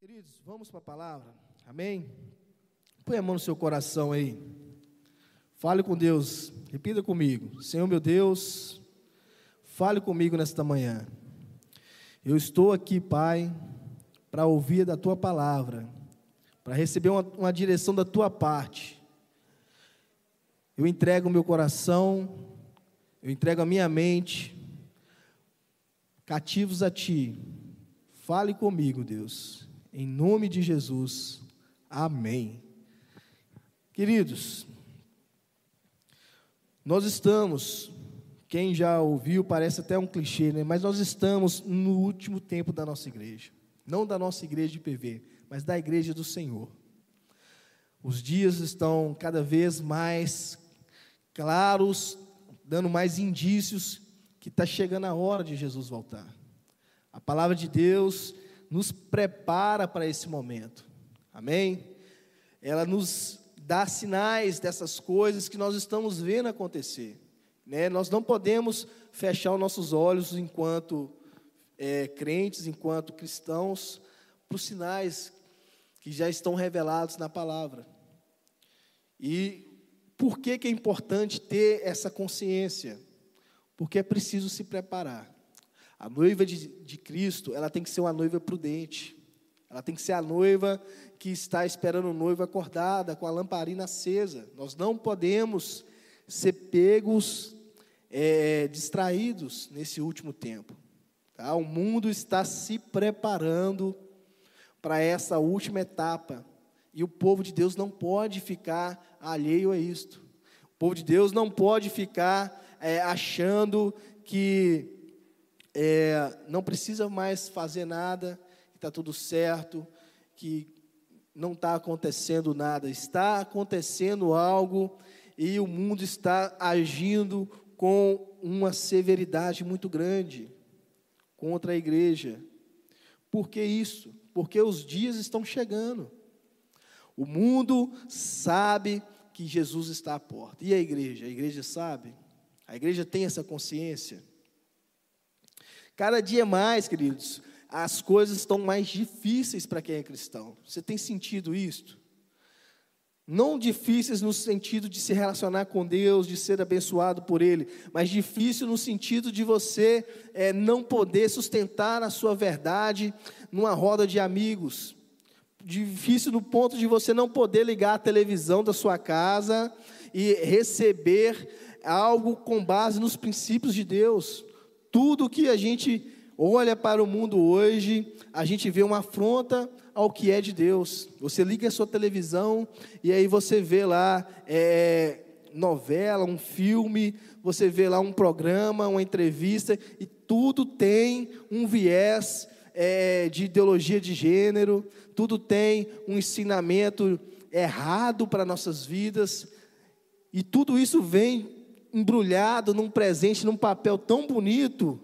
Queridos, vamos para a palavra. Amém? Põe a mão no seu coração aí. Fale com Deus. Repita comigo. Senhor meu Deus, fale comigo nesta manhã. Eu estou aqui, Pai, para ouvir da tua palavra, para receber uma, uma direção da tua parte. Eu entrego o meu coração, eu entrego a minha mente, cativos a ti. Fale comigo, Deus. Em nome de Jesus. Amém. Queridos, nós estamos, quem já ouviu, parece até um clichê, né? mas nós estamos no último tempo da nossa igreja. Não da nossa igreja de PV, mas da igreja do Senhor. Os dias estão cada vez mais claros, dando mais indícios que está chegando a hora de Jesus voltar. A palavra de Deus nos prepara para esse momento. Amém? Ela nos dá sinais dessas coisas que nós estamos vendo acontecer. Né? Nós não podemos fechar os nossos olhos enquanto é, crentes, enquanto cristãos, para os sinais que já estão revelados na palavra. E por que, que é importante ter essa consciência? Porque é preciso se preparar. A noiva de, de Cristo, ela tem que ser uma noiva prudente. Ela tem que ser a noiva que está esperando o noivo acordada, com a lamparina acesa. Nós não podemos ser pegos, é, distraídos nesse último tempo. Tá? O mundo está se preparando para essa última etapa. E o povo de Deus não pode ficar alheio a isto. O povo de Deus não pode ficar é, achando que é, não precisa mais fazer nada, que está tudo certo, que não está acontecendo nada. Está acontecendo algo e o mundo está agindo com uma severidade muito grande contra a igreja. Por que isso? Porque os dias estão chegando. O mundo sabe que Jesus está à porta. E a igreja? A igreja sabe? A igreja tem essa consciência? Cada dia mais, queridos, as coisas estão mais difíceis para quem é cristão. Você tem sentido isso? Não difíceis no sentido de se relacionar com Deus, de ser abençoado por Ele, mas difícil no sentido de você é, não poder sustentar a sua verdade numa roda de amigos. Difícil no ponto de você não poder ligar a televisão da sua casa e receber algo com base nos princípios de Deus. Tudo que a gente olha para o mundo hoje, a gente vê uma afronta ao que é de Deus. Você liga a sua televisão e aí você vê lá é, novela, um filme, você vê lá um programa, uma entrevista, e tudo tem um viés é, de ideologia de gênero, tudo tem um ensinamento errado para nossas vidas, e tudo isso vem embrulhado num presente, num papel tão bonito,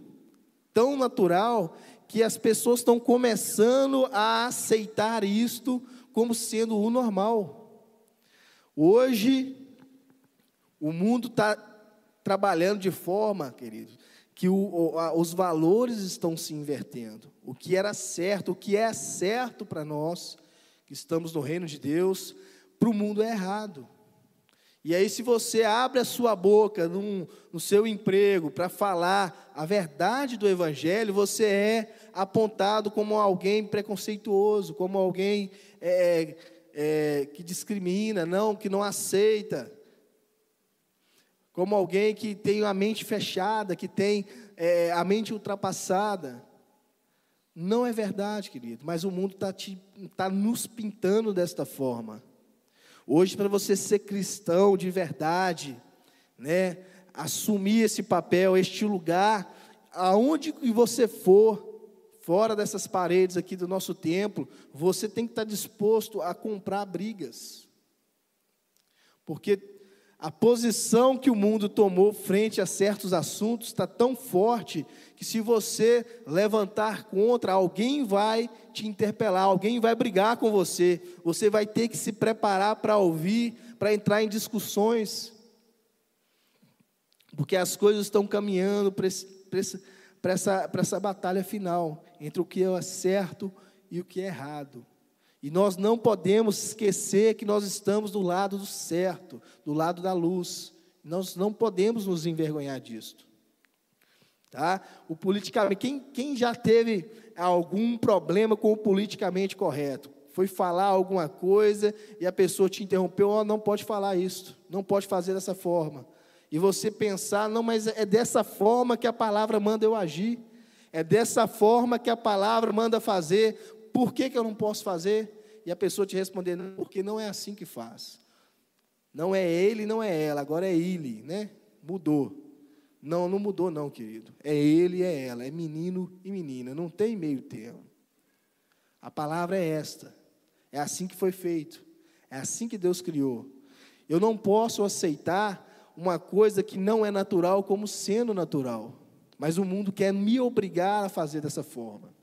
tão natural, que as pessoas estão começando a aceitar isto como sendo o normal. Hoje, o mundo está trabalhando de forma, queridos, que o, os valores estão se invertendo. O que era certo, o que é certo para nós, que estamos no reino de Deus, para o mundo é errado. E aí, se você abre a sua boca num, no seu emprego para falar a verdade do Evangelho, você é apontado como alguém preconceituoso, como alguém é, é, que discrimina, não, que não aceita, como alguém que tem a mente fechada, que tem é, a mente ultrapassada. Não é verdade, querido, mas o mundo está tá nos pintando desta forma. Hoje, para você ser cristão de verdade, né, assumir esse papel, este lugar, aonde que você for, fora dessas paredes aqui do nosso templo, você tem que estar disposto a comprar brigas. Porque a posição que o mundo tomou frente a certos assuntos está tão forte que se você levantar contra, alguém vai te interpelar, alguém vai brigar com você. Você vai ter que se preparar para ouvir, para entrar em discussões. Porque as coisas estão caminhando para essa, essa batalha final entre o que é certo e o que é errado. E nós não podemos esquecer que nós estamos do lado do certo, do lado da luz. Nós não podemos nos envergonhar disto. Tá? O politicamente, quem, quem já teve algum problema com o politicamente correto? Foi falar alguma coisa e a pessoa te interrompeu, oh, não pode falar isso, não pode fazer dessa forma. E você pensar, não, mas é dessa forma que a palavra manda eu agir. É dessa forma que a palavra manda fazer. Por que, que eu não posso fazer? E a pessoa te responder, não, porque não é assim que faz. Não é ele, não é ela, agora é ele, né? Mudou. Não, não mudou não, querido. É ele é ela, é menino e menina, não tem meio termo. A palavra é esta. É assim que foi feito. É assim que Deus criou. Eu não posso aceitar uma coisa que não é natural como sendo natural. Mas o mundo quer me obrigar a fazer dessa forma.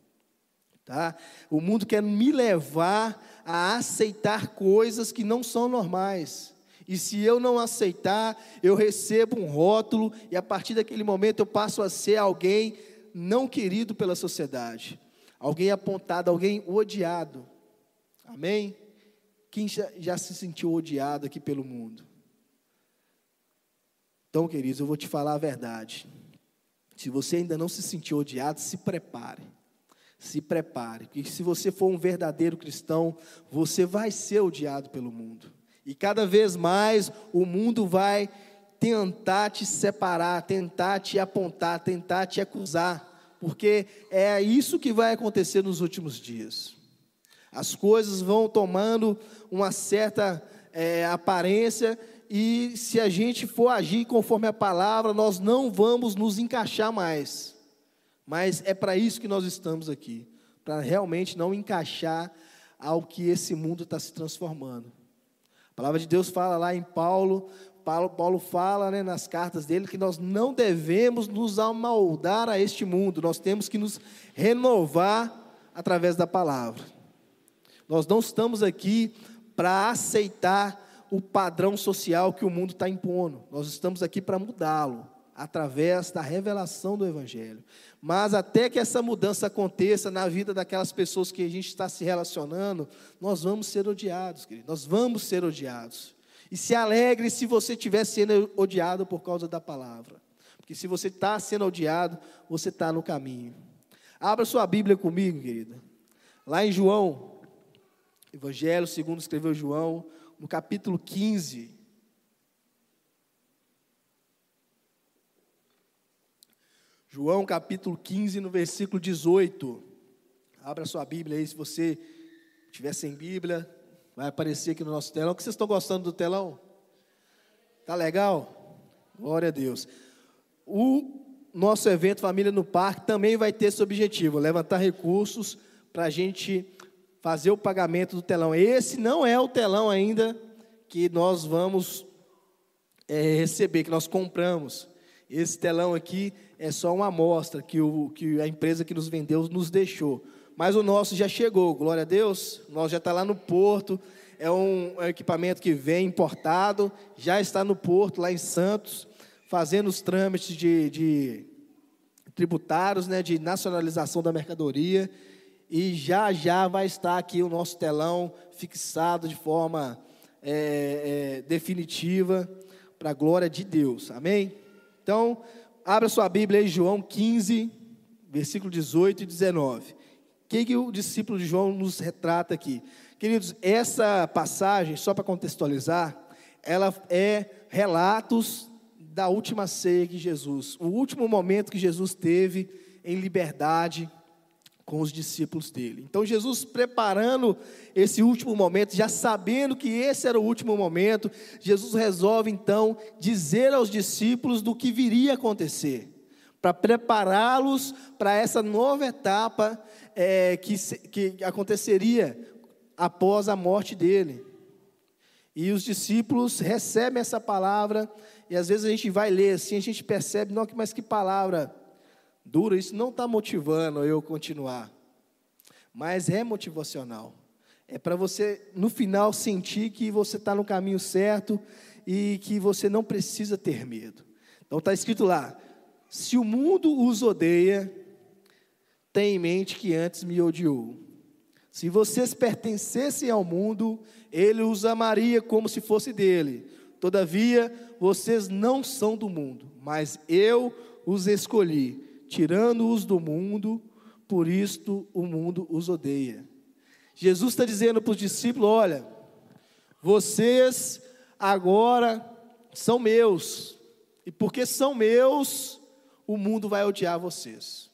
Tá? O mundo quer me levar a aceitar coisas que não são normais. E se eu não aceitar, eu recebo um rótulo e a partir daquele momento eu passo a ser alguém não querido pela sociedade, alguém apontado, alguém odiado. Amém? Quem já, já se sentiu odiado aqui pelo mundo? Então, queridos, eu vou te falar a verdade. Se você ainda não se sentiu odiado, se prepare. Se prepare, porque se você for um verdadeiro cristão, você vai ser odiado pelo mundo. E cada vez mais o mundo vai tentar te separar, tentar te apontar, tentar te acusar, porque é isso que vai acontecer nos últimos dias. As coisas vão tomando uma certa é, aparência e se a gente for agir conforme a palavra, nós não vamos nos encaixar mais. Mas é para isso que nós estamos aqui, para realmente não encaixar ao que esse mundo está se transformando. A palavra de Deus fala lá em Paulo, Paulo, Paulo fala né, nas cartas dele que nós não devemos nos amoldar a este mundo, nós temos que nos renovar através da palavra. Nós não estamos aqui para aceitar o padrão social que o mundo está impondo. Nós estamos aqui para mudá-lo através da revelação do Evangelho. Mas até que essa mudança aconteça na vida daquelas pessoas que a gente está se relacionando, nós vamos ser odiados, querido. Nós vamos ser odiados. E se alegre se você estiver sendo odiado por causa da palavra. Porque se você está sendo odiado, você está no caminho. Abra sua Bíblia comigo, querida. Lá em João, Evangelho segundo escreveu João, no capítulo 15. João capítulo 15, no versículo 18. Abra sua Bíblia aí, se você tiver sem Bíblia, vai aparecer aqui no nosso telão. O que vocês estão gostando do telão? Tá legal? Glória a Deus. O nosso evento Família no Parque também vai ter esse objetivo, levantar recursos para a gente fazer o pagamento do telão. Esse não é o telão ainda que nós vamos é, receber, que nós compramos. Esse telão aqui é só uma amostra que, o, que a empresa que nos vendeu nos deixou. Mas o nosso já chegou, glória a Deus. O nosso já está lá no porto. É um, é um equipamento que vem importado, já está no porto, lá em Santos, fazendo os trâmites de, de tributários, né, de nacionalização da mercadoria e já já vai estar aqui o nosso telão fixado de forma é, é, definitiva para a glória de Deus, amém? Então, abra sua Bíblia aí, João 15, versículo 18 e 19. O que, que o discípulo de João nos retrata aqui? Queridos, essa passagem, só para contextualizar, ela é relatos da última ceia de Jesus, o último momento que Jesus teve em liberdade com os discípulos dele. Então, Jesus preparando esse último momento, já sabendo que esse era o último momento, Jesus resolve então dizer aos discípulos do que viria a acontecer, para prepará-los para essa nova etapa é, que, que aconteceria após a morte dele. E os discípulos recebem essa palavra, e às vezes a gente vai ler assim, a gente percebe, não, mas que palavra dura, isso não está motivando eu continuar. Mas é motivacional. É para você, no final, sentir que você está no caminho certo e que você não precisa ter medo. Então está escrito lá: se o mundo os odeia, tenha em mente que antes me odiou. Se vocês pertencessem ao mundo, ele os amaria como se fosse dele. Todavia, vocês não são do mundo, mas eu os escolhi, tirando-os do mundo, por isto o mundo os odeia. Jesus está dizendo para os discípulos: olha, vocês agora são meus, e porque são meus, o mundo vai odiar vocês.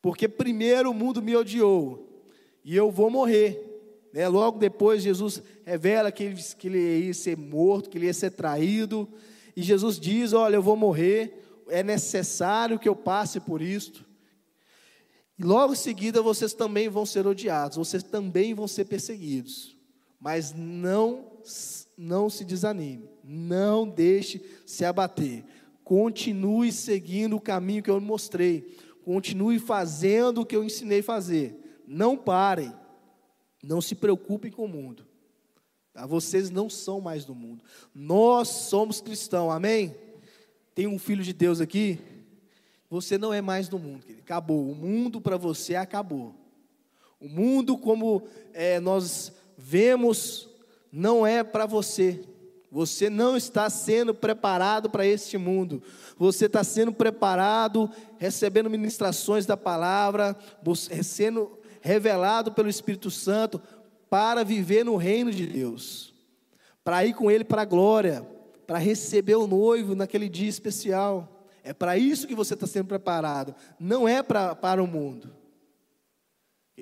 Porque primeiro o mundo me odiou, e eu vou morrer. Né? Logo depois, Jesus revela que ele, que ele ia ser morto, que ele ia ser traído, e Jesus diz: Olha, eu vou morrer, é necessário que eu passe por isto. E logo em seguida vocês também vão ser odiados, vocês também vão ser perseguidos. Mas não não se desanime, não deixe se abater. Continue seguindo o caminho que eu mostrei. Continue fazendo o que eu ensinei a fazer. Não parem. Não se preocupem com o mundo. Tá? Vocês não são mais do mundo. Nós somos cristãos, amém? Tem um filho de Deus aqui. Você não é mais do mundo, querido. acabou. O mundo para você acabou. O mundo, como é, nós vemos, não é para você. Você não está sendo preparado para este mundo. Você está sendo preparado, recebendo ministrações da palavra, sendo revelado pelo Espírito Santo para viver no reino de Deus, para ir com Ele para a glória, para receber o noivo naquele dia especial. É para isso que você está sendo preparado, não é pra, para o mundo.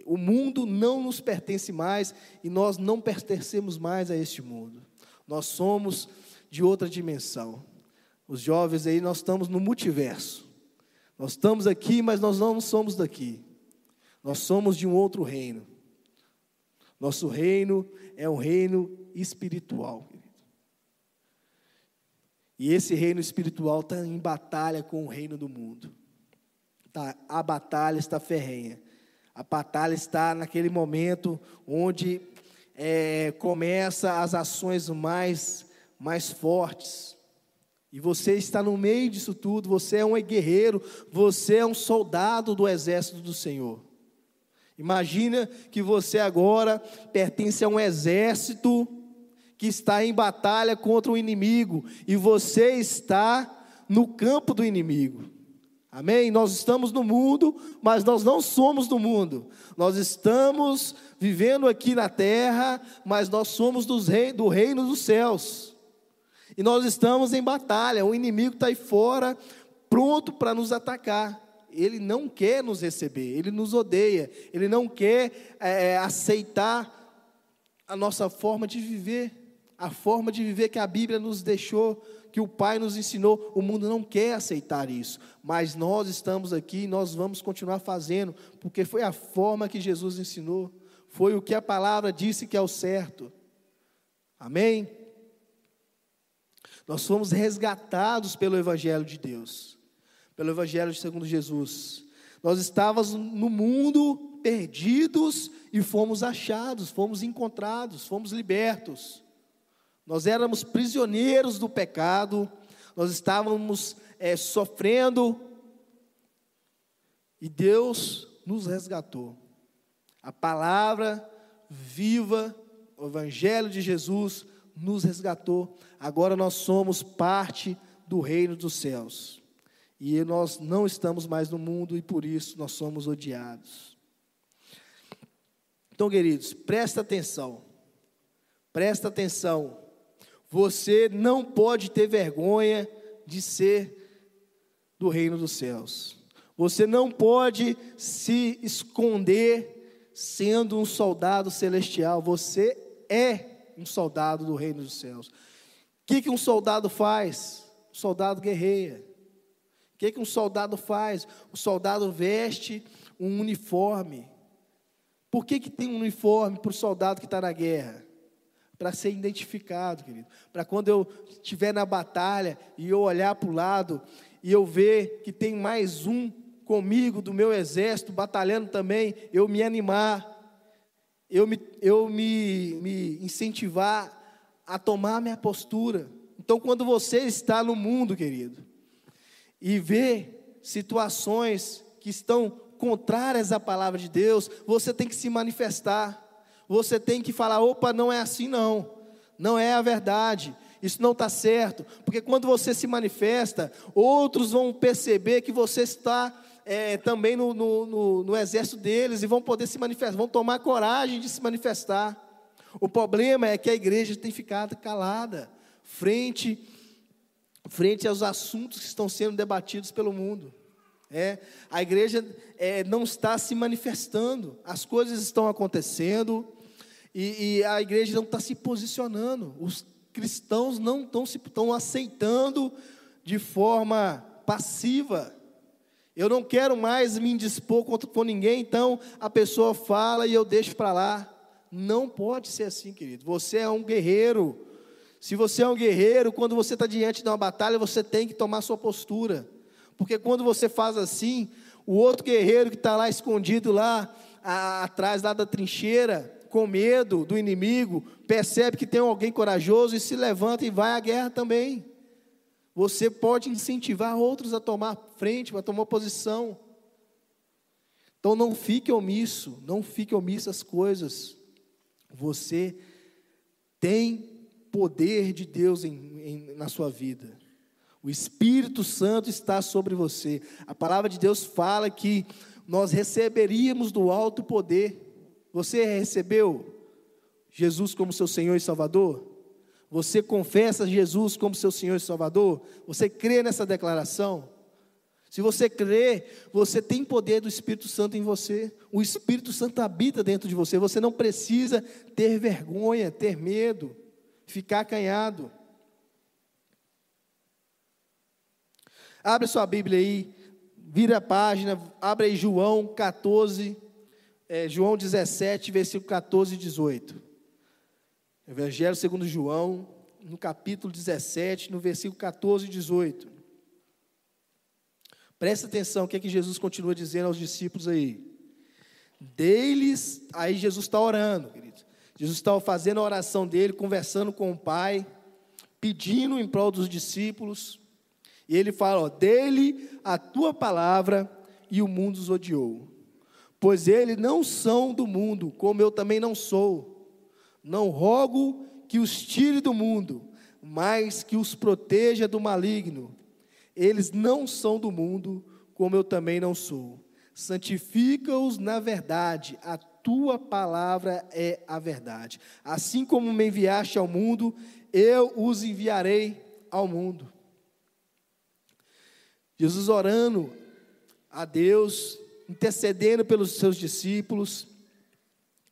O mundo não nos pertence mais e nós não pertencemos mais a este mundo. Nós somos de outra dimensão. Os jovens aí, nós estamos no multiverso. Nós estamos aqui, mas nós não somos daqui. Nós somos de um outro reino. Nosso reino é um reino espiritual. E esse reino espiritual está em batalha com o reino do mundo. Tá, a batalha está ferrenha. A batalha está naquele momento onde é, começa as ações mais, mais fortes. E você está no meio disso tudo, você é um guerreiro, você é um soldado do exército do Senhor. Imagina que você agora pertence a um exército que está em batalha contra o inimigo e você está no campo do inimigo. Amém? Nós estamos no mundo, mas nós não somos do mundo. Nós estamos vivendo aqui na terra, mas nós somos rei, do reino dos céus. E nós estamos em batalha. O inimigo está aí fora, pronto para nos atacar. Ele não quer nos receber, ele nos odeia, ele não quer é, aceitar a nossa forma de viver a forma de viver que a Bíblia nos deixou, que o Pai nos ensinou, o mundo não quer aceitar isso, mas nós estamos aqui e nós vamos continuar fazendo, porque foi a forma que Jesus ensinou, foi o que a palavra disse que é o certo. Amém? Nós fomos resgatados pelo Evangelho de Deus, pelo Evangelho segundo Jesus. Nós estávamos no mundo perdidos e fomos achados, fomos encontrados, fomos libertos. Nós éramos prisioneiros do pecado, nós estávamos é, sofrendo e Deus nos resgatou. A palavra viva, o Evangelho de Jesus nos resgatou. Agora nós somos parte do reino dos céus. E nós não estamos mais no mundo e por isso nós somos odiados. Então, queridos, presta atenção. Presta atenção você não pode ter vergonha de ser do reino dos céus. Você não pode se esconder sendo um soldado celestial. Você é um soldado do reino dos céus. O que, que um soldado faz? O soldado guerreia. O que, que um soldado faz? O soldado veste um uniforme. Por que, que tem um uniforme para o soldado que está na guerra? Para ser identificado, querido. Para quando eu estiver na batalha e eu olhar para o lado e eu ver que tem mais um comigo do meu exército batalhando também, eu me animar, eu me, eu me, me incentivar a tomar a minha postura. Então, quando você está no mundo, querido, e vê situações que estão contrárias à palavra de Deus, você tem que se manifestar. Você tem que falar: opa, não é assim não. Não é a verdade. Isso não está certo. Porque quando você se manifesta, outros vão perceber que você está é, também no, no, no, no exército deles e vão poder se manifestar, vão tomar coragem de se manifestar. O problema é que a igreja tem ficado calada frente, frente aos assuntos que estão sendo debatidos pelo mundo. É, a igreja é, não está se manifestando, as coisas estão acontecendo e, e a igreja não está se posicionando. Os cristãos não estão se estão aceitando de forma passiva. Eu não quero mais me indispor contra, com ninguém, então a pessoa fala e eu deixo para lá. Não pode ser assim, querido. Você é um guerreiro. Se você é um guerreiro, quando você está diante de uma batalha, você tem que tomar sua postura. Porque quando você faz assim, o outro guerreiro que está lá escondido lá a, atrás lá da trincheira, com medo do inimigo, percebe que tem alguém corajoso e se levanta e vai à guerra também. Você pode incentivar outros a tomar frente, a tomar posição. Então não fique omisso, não fique omisso às coisas. Você tem poder de Deus em, em, na sua vida. O Espírito Santo está sobre você. A palavra de Deus fala que nós receberíamos do alto poder. Você recebeu Jesus como seu Senhor e Salvador? Você confessa Jesus como seu Senhor e Salvador? Você crê nessa declaração? Se você crê, você tem poder do Espírito Santo em você. O Espírito Santo habita dentro de você. Você não precisa ter vergonha, ter medo, ficar acanhado. Abre sua Bíblia aí, vira a página, abre aí João 14, é, João 17, versículo 14 e 18. Evangelho segundo João, no capítulo 17, no versículo 14 e 18. Presta atenção, o que é que Jesus continua dizendo aos discípulos aí? Deles, aí Jesus está orando. Jesus está fazendo a oração dele, conversando com o Pai, pedindo em prol dos discípulos. E ele fala: ó, dele a tua palavra e o mundo os odiou. Pois eles não são do mundo, como eu também não sou. Não rogo que os tire do mundo, mas que os proteja do maligno. Eles não são do mundo, como eu também não sou. Santifica-os na verdade, a tua palavra é a verdade. Assim como me enviaste ao mundo, eu os enviarei ao mundo. Jesus orando a Deus, intercedendo pelos seus discípulos,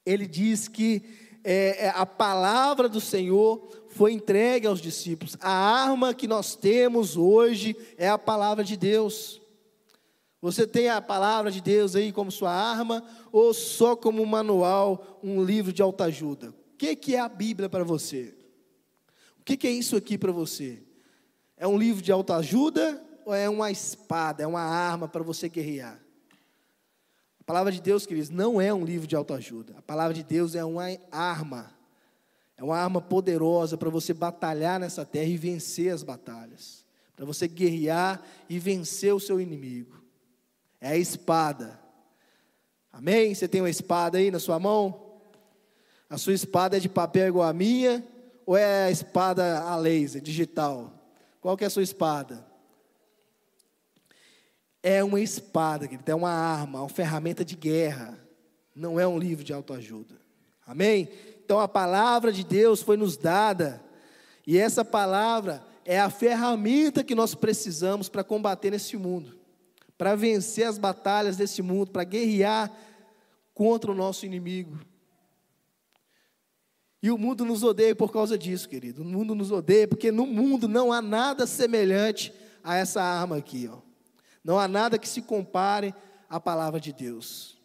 ele diz que é, é a palavra do Senhor foi entregue aos discípulos. A arma que nós temos hoje é a palavra de Deus. Você tem a palavra de Deus aí como sua arma ou só como um manual, um livro de autoajuda? O que, que é a Bíblia para você? O que, que é isso aqui para você? É um livro de autoajuda ou é uma espada, é uma arma para você guerrear? Palavra de Deus, queridos, não é um livro de autoajuda. A palavra de Deus é uma arma é uma arma poderosa para você batalhar nessa terra e vencer as batalhas. Para você guerrear e vencer o seu inimigo. É a espada. Amém? Você tem uma espada aí na sua mão? A sua espada é de papel igual a minha? Ou é a espada a laser, digital? Qual que é a sua espada? É uma espada, querido, é uma arma, uma ferramenta de guerra. Não é um livro de autoajuda. Amém? Então a palavra de Deus foi nos dada, e essa palavra é a ferramenta que nós precisamos para combater nesse mundo, para vencer as batalhas desse mundo, para guerrear contra o nosso inimigo. E o mundo nos odeia por causa disso, querido. O mundo nos odeia porque no mundo não há nada semelhante a essa arma aqui, ó. Não há nada que se compare à palavra de Deus.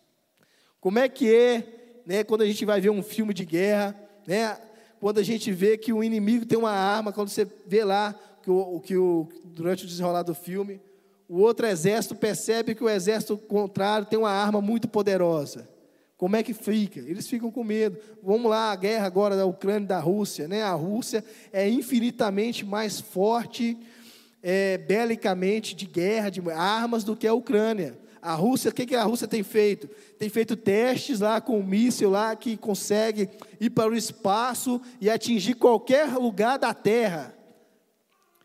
Como é que é né, quando a gente vai ver um filme de guerra, né, quando a gente vê que o inimigo tem uma arma, quando você vê lá que o, que o, durante o desenrolar do filme, o outro exército percebe que o exército contrário tem uma arma muito poderosa. Como é que fica? Eles ficam com medo. Vamos lá, a guerra agora da Ucrânia e da Rússia. Né? A Rússia é infinitamente mais forte é, belicamente de guerra, de armas, do que a Ucrânia. A Rússia, o que, que a Rússia tem feito? Tem feito testes lá com um míssil lá que consegue ir para o espaço e atingir qualquer lugar da Terra.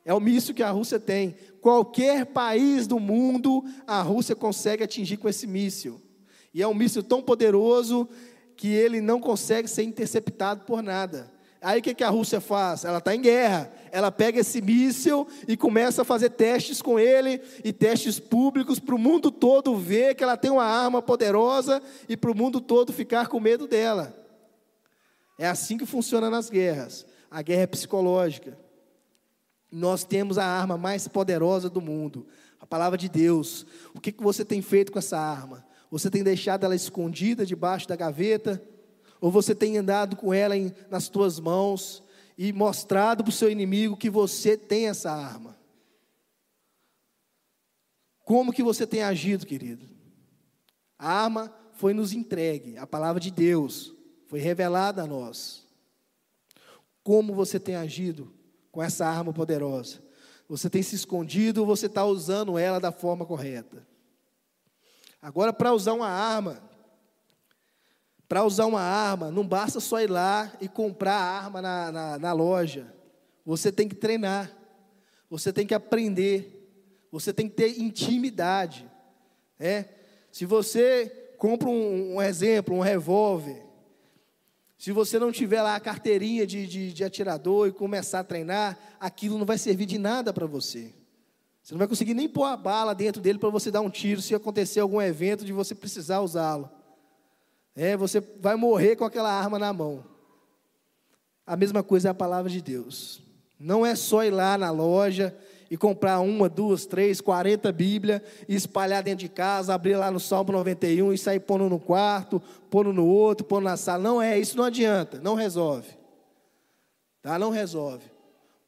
É o míssil que a Rússia tem. Qualquer país do mundo, a Rússia consegue atingir com esse míssil. E é um míssil tão poderoso que ele não consegue ser interceptado por nada. Aí o que, que a Rússia faz? Ela está em guerra. Ela pega esse míssil e começa a fazer testes com ele, e testes públicos para o mundo todo ver que ela tem uma arma poderosa e para o mundo todo ficar com medo dela. É assim que funciona nas guerras. A guerra é psicológica. Nós temos a arma mais poderosa do mundo, a palavra de Deus. O que, que você tem feito com essa arma? Você tem deixado ela escondida debaixo da gaveta? Ou você tem andado com ela em, nas tuas mãos e mostrado para o seu inimigo que você tem essa arma. Como que você tem agido, querido? A arma foi nos entregue, a palavra de Deus foi revelada a nós. Como você tem agido com essa arma poderosa? Você tem se escondido ou você está usando ela da forma correta? Agora, para usar uma arma, para usar uma arma, não basta só ir lá e comprar a arma na, na, na loja. Você tem que treinar, você tem que aprender, você tem que ter intimidade. É? Se você compra um, um exemplo, um revólver, se você não tiver lá a carteirinha de, de, de, atirador e começar a treinar, aquilo não vai servir de nada para você. Você não vai conseguir nem pôr a bala dentro dele para você dar um tiro se acontecer algum evento de você precisar usá-lo. É, você vai morrer com aquela arma na mão. A mesma coisa é a palavra de Deus. Não é só ir lá na loja e comprar uma, duas, três, quarenta Bíblia e espalhar dentro de casa, abrir lá no Salmo 91 e sair pondo no quarto, pondo no outro, pondo na sala. Não é, isso não adianta, não resolve. Tá? Não resolve.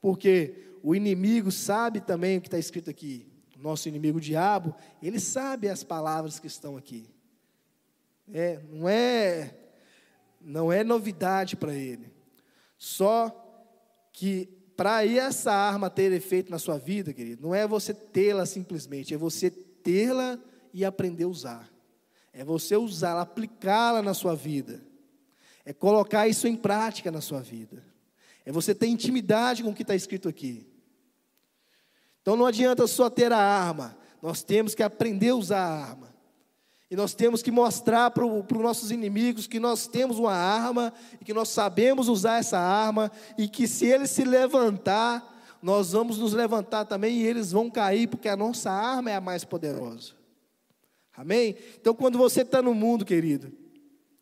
Porque o inimigo sabe também o que está escrito aqui. Nosso inimigo o diabo, ele sabe as palavras que estão aqui. É, não é não é novidade para ele. Só que para essa arma ter efeito na sua vida, querido, não é você tê-la simplesmente, é você tê-la e aprender a usar. É você usá-la, aplicá-la na sua vida. É colocar isso em prática na sua vida. É você ter intimidade com o que está escrito aqui. Então não adianta só ter a arma, nós temos que aprender a usar a arma. E nós temos que mostrar para os nossos inimigos que nós temos uma arma e que nós sabemos usar essa arma e que se eles se levantar, nós vamos nos levantar também e eles vão cair, porque a nossa arma é a mais poderosa. Amém? Então, quando você está no mundo, querido,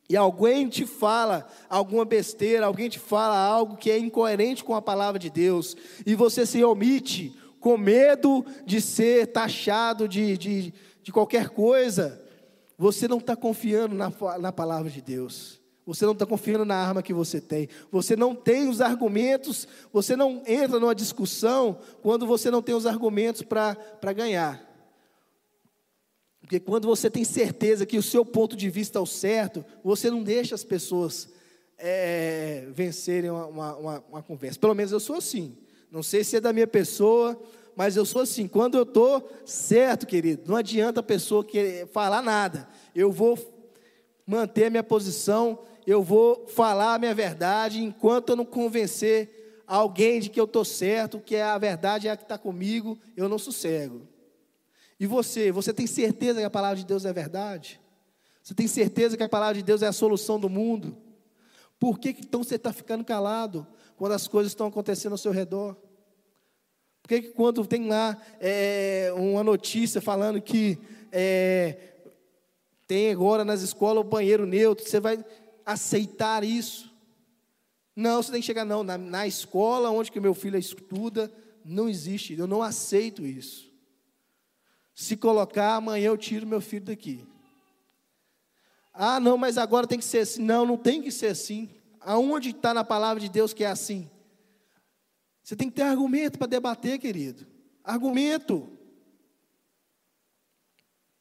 e alguém te fala alguma besteira, alguém te fala algo que é incoerente com a palavra de Deus, e você se omite com medo de ser taxado de, de, de qualquer coisa, você não está confiando na, na palavra de Deus. Você não está confiando na arma que você tem. Você não tem os argumentos. Você não entra numa discussão quando você não tem os argumentos para ganhar. Porque quando você tem certeza que o seu ponto de vista é o certo, você não deixa as pessoas é, vencerem uma, uma, uma, conversa. Pelo menos eu sou assim. Não sei se é da minha pessoa, mas eu sou assim, quando eu estou certo, querido, não adianta a pessoa querer falar nada. Eu vou manter a minha posição, eu vou falar a minha verdade, enquanto eu não convencer alguém de que eu estou certo, que a verdade é a que está comigo, eu não sossego. E você, você tem certeza que a palavra de Deus é verdade? Você tem certeza que a palavra de Deus é a solução do mundo? Por que então você está ficando calado quando as coisas estão acontecendo ao seu redor? Por que, quando tem lá é, uma notícia falando que é, tem agora nas escolas o banheiro neutro, você vai aceitar isso? Não, você tem que chegar, não, na, na escola onde que meu filho estuda, não existe, eu não aceito isso. Se colocar, amanhã eu tiro meu filho daqui. Ah, não, mas agora tem que ser assim. Não, não tem que ser assim. Aonde está na palavra de Deus que é assim? Você tem que ter argumento para debater, querido. Argumento.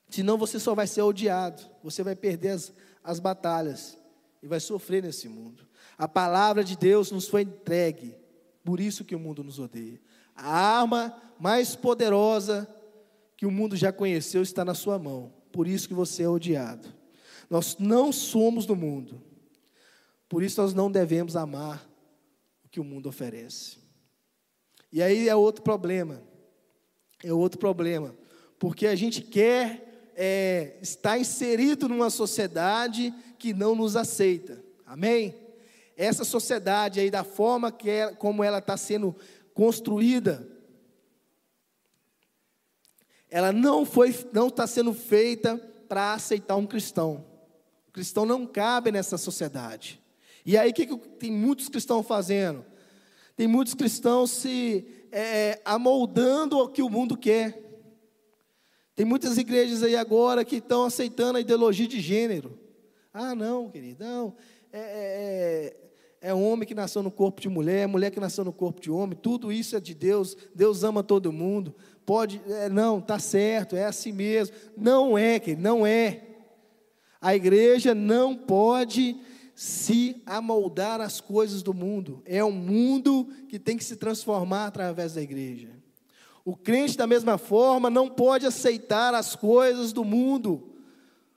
Senão você só vai ser odiado. Você vai perder as, as batalhas. E vai sofrer nesse mundo. A palavra de Deus nos foi entregue. Por isso que o mundo nos odeia. A arma mais poderosa que o mundo já conheceu está na sua mão. por isso que você é odiado. Nós não somos do mundo, por isso nós não devemos amar o que o mundo oferece. E aí é outro problema, é outro problema, porque a gente quer é, estar inserido numa sociedade que não nos aceita, amém? Essa sociedade aí, da forma que é, como ela está sendo construída, ela não foi, não está sendo feita para aceitar um cristão. O cristão não cabe nessa sociedade. E aí o que, que tem muitos cristãos fazendo? Tem muitos cristãos se é, amoldando ao que o mundo quer. Tem muitas igrejas aí agora que estão aceitando a ideologia de gênero. Ah, não, querido, não. É, é, é, é homem que nasceu no corpo de mulher, mulher que nasceu no corpo de homem, tudo isso é de Deus, Deus ama todo mundo pode, é, não, tá certo, é assim mesmo. Não é, querido, não é. A igreja não pode se amoldar às coisas do mundo. É um mundo que tem que se transformar através da igreja. O crente, da mesma forma, não pode aceitar as coisas do mundo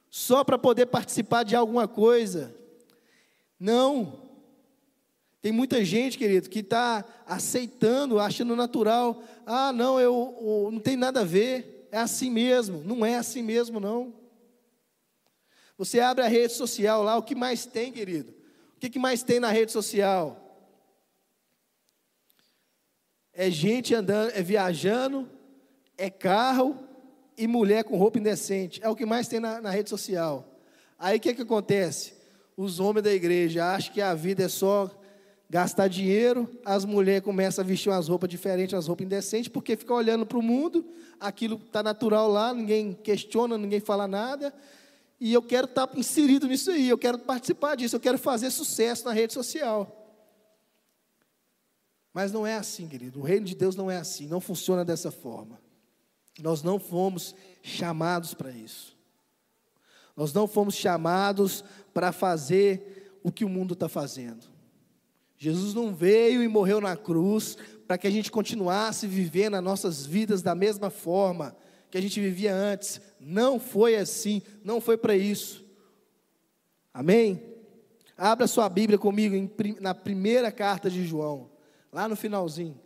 só para poder participar de alguma coisa. Não. Tem muita gente, querido, que está aceitando, achando natural. Ah, não, eu, eu, não tem nada a ver. É assim mesmo. Não é assim mesmo, não. Você abre a rede social lá, o que mais tem, querido? O que, que mais tem na rede social? É gente andando, é viajando, é carro e mulher com roupa indecente. É o que mais tem na, na rede social. Aí o que, que acontece? Os homens da igreja acham que a vida é só gastar dinheiro, as mulheres começam a vestir umas roupas diferentes, umas roupas indecentes, porque fica olhando para o mundo, aquilo está natural lá, ninguém questiona, ninguém fala nada, e eu quero estar inserido nisso aí, eu quero participar disso, eu quero fazer sucesso na rede social. Mas não é assim, querido, o reino de Deus não é assim, não funciona dessa forma. Nós não fomos chamados para isso. Nós não fomos chamados para fazer o que o mundo está fazendo. Jesus não veio e morreu na cruz para que a gente continuasse vivendo as nossas vidas da mesma forma que a gente vivia antes. Não foi assim, não foi para isso. Amém? Abra sua Bíblia comigo em, na primeira carta de João, lá no finalzinho.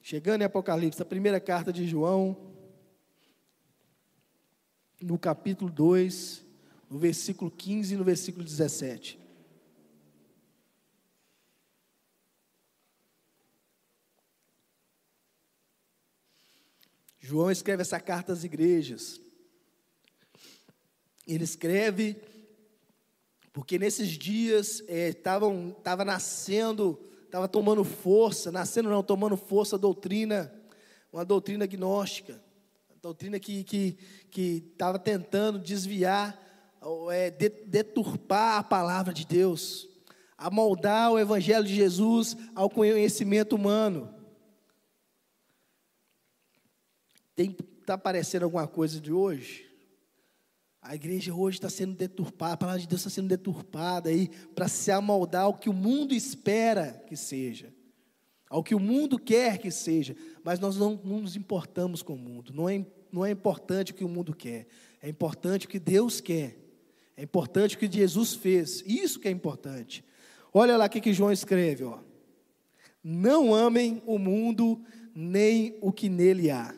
Chegando em Apocalipse, a primeira carta de João, no capítulo 2, no versículo 15 e no versículo 17. João escreve essa carta às igrejas. Ele escreve porque nesses dias estavam é, tava nascendo, estava tomando força, nascendo não, tomando força a doutrina, uma doutrina gnóstica, uma doutrina que que que estava tentando desviar, é, deturpar a palavra de Deus, amoldar o evangelho de Jesus ao conhecimento humano. Está aparecendo alguma coisa de hoje? A igreja hoje está sendo deturpada, a palavra de Deus está sendo deturpada aí para se amoldar ao que o mundo espera que seja, ao que o mundo quer que seja, mas nós não, não nos importamos com o mundo, não é, não é importante o que o mundo quer, é importante o que Deus quer, é importante o que Jesus fez, isso que é importante. Olha lá o que, que João escreve, ó. Não amem o mundo, nem o que nele há.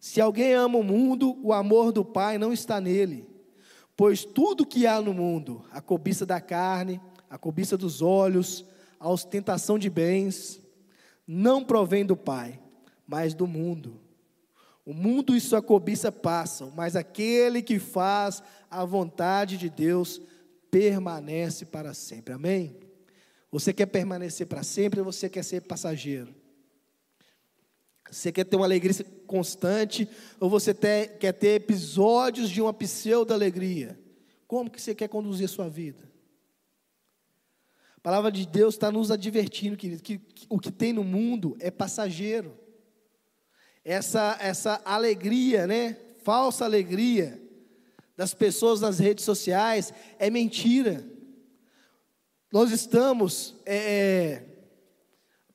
Se alguém ama o mundo, o amor do Pai não está nele. Pois tudo que há no mundo, a cobiça da carne, a cobiça dos olhos, a ostentação de bens, não provém do Pai, mas do mundo. O mundo e sua cobiça passam, mas aquele que faz a vontade de Deus permanece para sempre. Amém? Você quer permanecer para sempre ou você quer ser passageiro? Você quer ter uma alegria constante ou você ter, quer ter episódios de uma pseudo-alegria? Como que você quer conduzir a sua vida? A palavra de Deus está nos advertindo, querido, que, que o que tem no mundo é passageiro. Essa, essa alegria, né? Falsa alegria das pessoas nas redes sociais é mentira. Nós estamos, é, é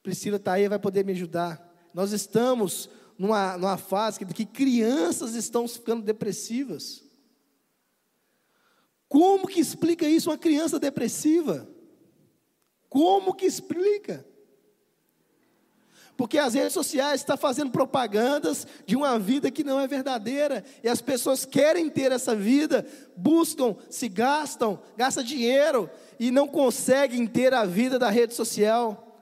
Priscila está aí, vai poder me ajudar nós estamos numa, numa fase que, que crianças estão ficando depressivas. Como que explica isso uma criança depressiva? Como que explica? Porque as redes sociais estão fazendo propagandas de uma vida que não é verdadeira. E as pessoas querem ter essa vida, buscam, se gastam, gastam dinheiro e não conseguem ter a vida da rede social.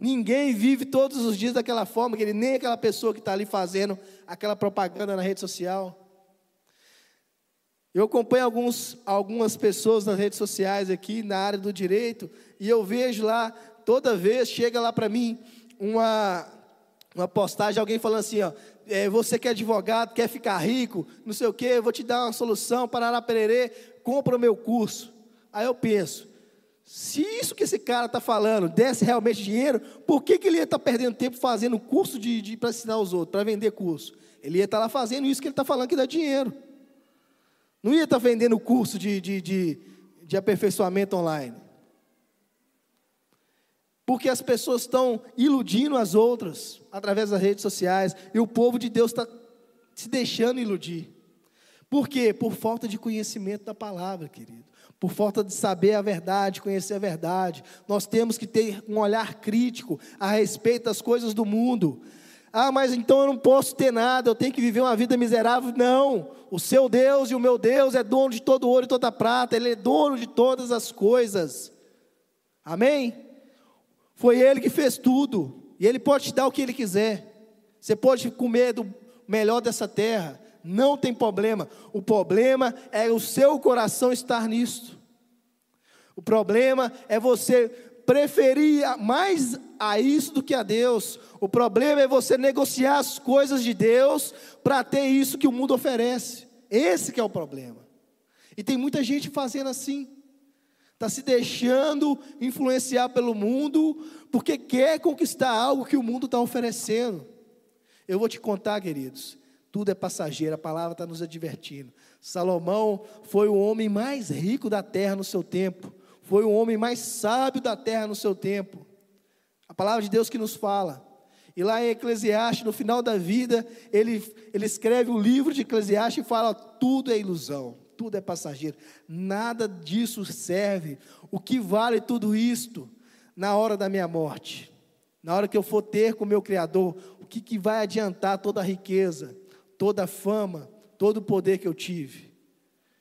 Ninguém vive todos os dias daquela forma, que ele, nem aquela pessoa que está ali fazendo aquela propaganda na rede social. Eu acompanho alguns, algumas pessoas nas redes sociais aqui, na área do direito, e eu vejo lá, toda vez chega lá para mim uma, uma postagem, alguém falando assim, ó, é, você que é advogado, quer ficar rico, não sei o quê, eu vou te dar uma solução, parará pererê, compra o meu curso. Aí eu penso, se isso que esse cara está falando desse realmente dinheiro, por que, que ele ia estar tá perdendo tempo fazendo curso de, de para ensinar os outros, para vender curso? Ele ia estar tá lá fazendo isso que ele está falando que dá dinheiro. Não ia estar tá vendendo curso de, de, de, de aperfeiçoamento online. Porque as pessoas estão iludindo as outras através das redes sociais e o povo de Deus está se deixando iludir. Por quê? Por falta de conhecimento da palavra, querido. Por falta de saber a verdade, conhecer a verdade. Nós temos que ter um olhar crítico a respeito das coisas do mundo. Ah, mas então eu não posso ter nada, eu tenho que viver uma vida miserável. Não, o seu Deus e o meu Deus é dono de todo ouro e toda prata, Ele é dono de todas as coisas. Amém? Foi Ele que fez tudo. E Ele pode te dar o que Ele quiser. Você pode comer do melhor dessa terra. Não tem problema. O problema é o seu coração estar nisto. O problema é você preferir mais a isso do que a Deus. O problema é você negociar as coisas de Deus para ter isso que o mundo oferece. Esse que é o problema. E tem muita gente fazendo assim está se deixando influenciar pelo mundo, porque quer conquistar algo que o mundo está oferecendo. Eu vou te contar, queridos, tudo é passageiro, a palavra está nos advertindo. Salomão foi o homem mais rico da terra no seu tempo, foi o homem mais sábio da terra no seu tempo. A palavra de Deus que nos fala. E lá em Eclesiastes, no final da vida, ele, ele escreve o livro de Eclesiastes e fala: tudo é ilusão tudo é passageiro, nada disso serve. O que vale tudo isto na hora da minha morte? Na hora que eu for ter com o meu Criador, o que, que vai adiantar toda a riqueza, toda a fama, todo o poder que eu tive?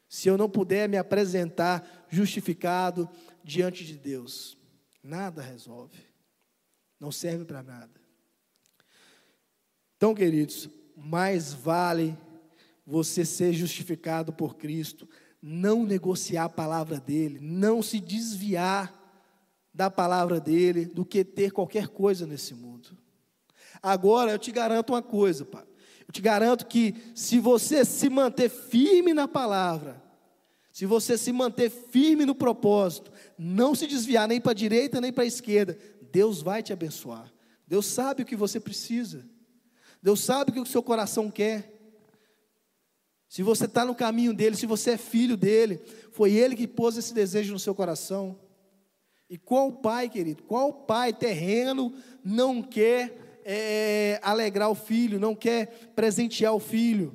Se eu não puder me apresentar justificado diante de Deus, nada resolve, não serve para nada. Então, queridos, mais vale você ser justificado por Cristo, não negociar a palavra dele, não se desviar da palavra dele, do que ter qualquer coisa nesse mundo. Agora eu te garanto uma coisa, pai. Eu te garanto que se você se manter firme na palavra, se você se manter firme no propósito, não se desviar nem para a direita nem para a esquerda, Deus vai te abençoar. Deus sabe o que você precisa. Deus sabe o que o seu coração quer. Se você está no caminho dele, se você é filho dele, foi ele que pôs esse desejo no seu coração. E qual pai, querido, qual pai terreno não quer é, alegrar o filho, não quer presentear o filho,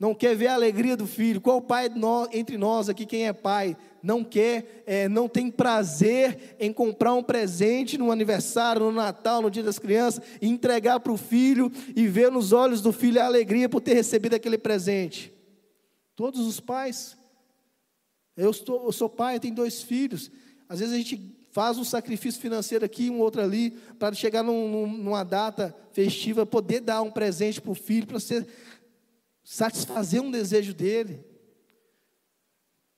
não quer ver a alegria do filho? Qual pai entre nós aqui, quem é pai, não quer, é, não tem prazer em comprar um presente no aniversário, no Natal, no Dia das Crianças, e entregar para o filho e ver nos olhos do filho a alegria por ter recebido aquele presente? Todos os pais. Eu, estou, eu sou pai, eu tenho dois filhos. Às vezes a gente faz um sacrifício financeiro aqui, um outro ali, para chegar num, numa data festiva, poder dar um presente para o filho, para satisfazer um desejo dele.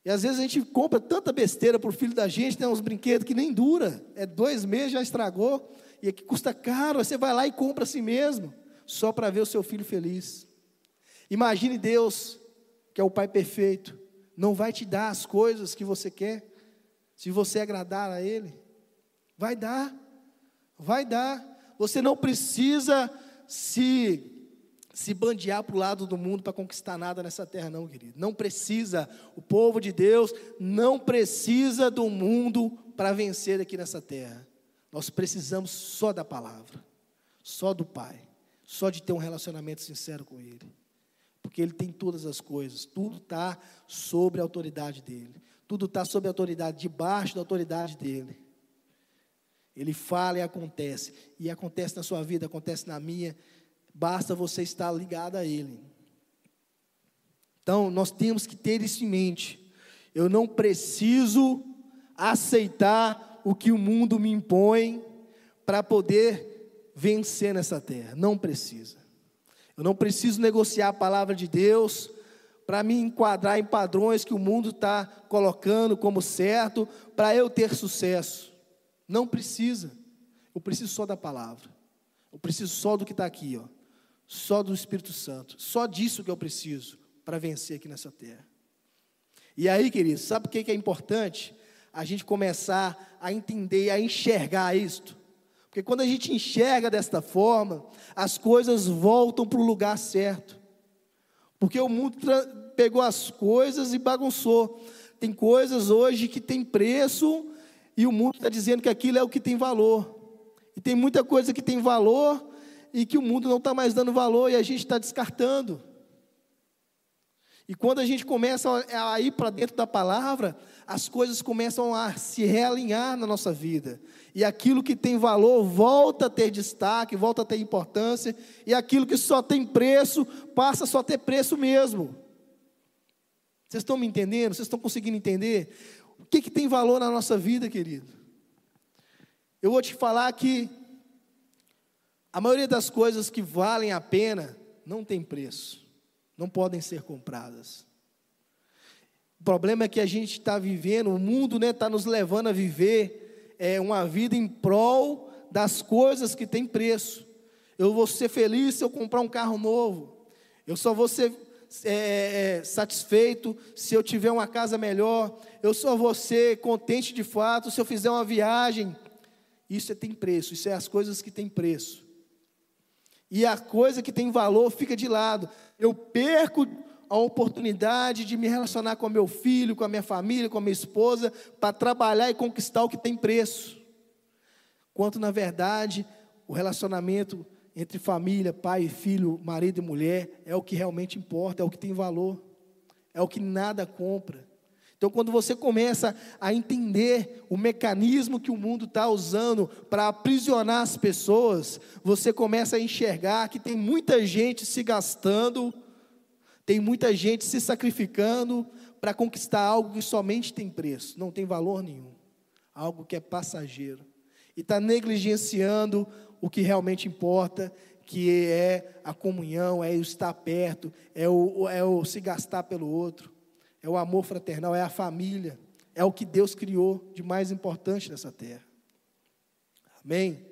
E às vezes a gente compra tanta besteira para o filho da gente, tem uns brinquedos que nem dura, é dois meses, já estragou, e aqui custa caro, você vai lá e compra assim mesmo, só para ver o seu filho feliz. Imagine Deus, que é o Pai perfeito, não vai te dar as coisas que você quer, se você agradar a Ele. Vai dar, vai dar. Você não precisa se se bandear para o lado do mundo para conquistar nada nessa terra, não, querido. Não precisa. O povo de Deus não precisa do mundo para vencer aqui nessa terra. Nós precisamos só da palavra, só do Pai, só de ter um relacionamento sincero com Ele. Porque Ele tem todas as coisas, tudo está sobre a autoridade dEle, tudo está sob a autoridade, debaixo da autoridade dEle. Ele fala e acontece, e acontece na sua vida, acontece na minha, basta você estar ligado a Ele. Então, nós temos que ter isso em mente. Eu não preciso aceitar o que o mundo me impõe para poder vencer nessa terra. Não precisa. Eu não preciso negociar a palavra de Deus para me enquadrar em padrões que o mundo está colocando como certo para eu ter sucesso. Não precisa. Eu preciso só da palavra. Eu preciso só do que está aqui, ó. Só do Espírito Santo. Só disso que eu preciso para vencer aqui nessa terra. E aí, queridos, sabe o que é importante? A gente começar a entender, a enxergar isto. Porque quando a gente enxerga desta forma, as coisas voltam para o lugar certo. Porque o mundo pegou as coisas e bagunçou. Tem coisas hoje que tem preço e o mundo está dizendo que aquilo é o que tem valor. E tem muita coisa que tem valor e que o mundo não está mais dando valor e a gente está descartando. E quando a gente começa a ir para dentro da palavra, as coisas começam a se realinhar na nossa vida. E aquilo que tem valor volta a ter destaque, volta a ter importância, e aquilo que só tem preço passa a só ter preço mesmo. Vocês estão me entendendo? Vocês estão conseguindo entender? O que, que tem valor na nossa vida, querido? Eu vou te falar que a maioria das coisas que valem a pena não tem preço não podem ser compradas. O problema é que a gente está vivendo, o mundo está né, tá nos levando a viver é, uma vida em prol das coisas que têm preço. Eu vou ser feliz se eu comprar um carro novo. Eu só vou ser é, é, satisfeito se eu tiver uma casa melhor. Eu só vou ser contente de fato se eu fizer uma viagem. Isso é, tem preço, isso é as coisas que têm preço. E a coisa que tem valor fica de lado eu perco a oportunidade de me relacionar com meu filho, com a minha família, com a minha esposa, para trabalhar e conquistar o que tem preço. Quanto, na verdade, o relacionamento entre família, pai e filho, marido e mulher, é o que realmente importa, é o que tem valor, é o que nada compra. Então, quando você começa a entender o mecanismo que o mundo está usando para aprisionar as pessoas, você começa a enxergar que tem muita gente se gastando, tem muita gente se sacrificando para conquistar algo que somente tem preço, não tem valor nenhum, algo que é passageiro, e está negligenciando o que realmente importa, que é a comunhão, é o estar perto, é o, é o se gastar pelo outro. É o amor fraternal, é a família, é o que Deus criou de mais importante nessa terra. Amém?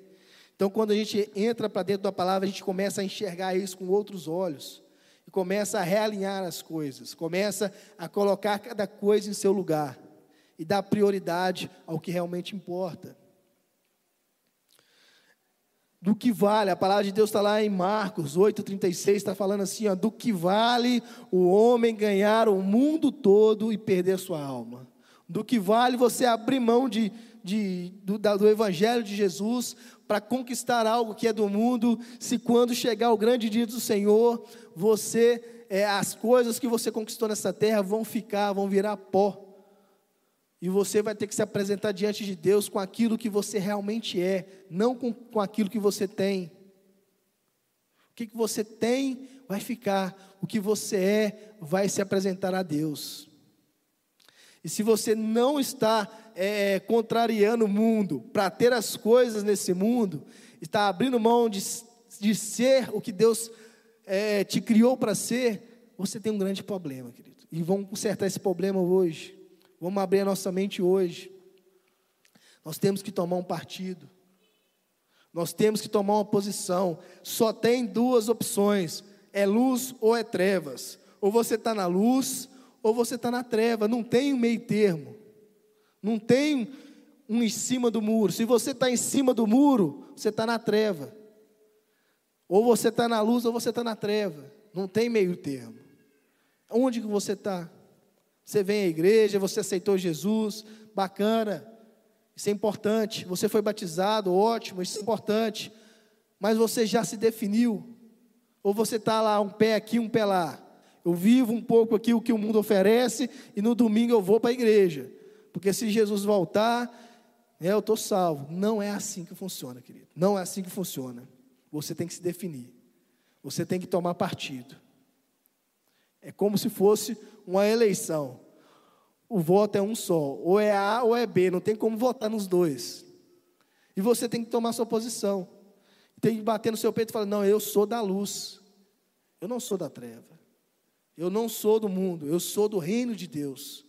Então, quando a gente entra para dentro da palavra, a gente começa a enxergar isso com outros olhos, e começa a realinhar as coisas, começa a colocar cada coisa em seu lugar, e dar prioridade ao que realmente importa do que vale, a palavra de Deus está lá em Marcos 8,36, está falando assim: ó, do que vale o homem ganhar o mundo todo e perder sua alma. Do que vale você abrir mão de, de, do, do Evangelho de Jesus para conquistar algo que é do mundo, se quando chegar o grande dia do Senhor, você, é, as coisas que você conquistou nessa terra vão ficar, vão virar pó. E você vai ter que se apresentar diante de Deus com aquilo que você realmente é, não com, com aquilo que você tem. O que, que você tem vai ficar, o que você é vai se apresentar a Deus. E se você não está é, contrariando o mundo para ter as coisas nesse mundo, está abrindo mão de, de ser o que Deus é, te criou para ser, você tem um grande problema, querido. E vamos consertar esse problema hoje. Vamos abrir a nossa mente hoje. Nós temos que tomar um partido. Nós temos que tomar uma posição. Só tem duas opções: é luz ou é trevas. Ou você está na luz, ou você está na treva. Não tem um meio termo. Não tem um em cima do muro. Se você está em cima do muro, você está na treva. Ou você está na luz, ou você está na treva. Não tem meio termo. Onde que você está? Você vem à igreja, você aceitou Jesus, bacana, isso é importante. Você foi batizado, ótimo, isso é importante. Mas você já se definiu. Ou você está lá, um pé aqui, um pé lá? Eu vivo um pouco aqui o que o mundo oferece e no domingo eu vou para a igreja. Porque se Jesus voltar, é, eu estou salvo. Não é assim que funciona, querido. Não é assim que funciona. Você tem que se definir. Você tem que tomar partido. É como se fosse uma eleição. O voto é um só. Ou é A ou é B. Não tem como votar nos dois. E você tem que tomar sua posição. Tem que bater no seu peito e falar: Não, eu sou da luz. Eu não sou da treva. Eu não sou do mundo, eu sou do reino de Deus.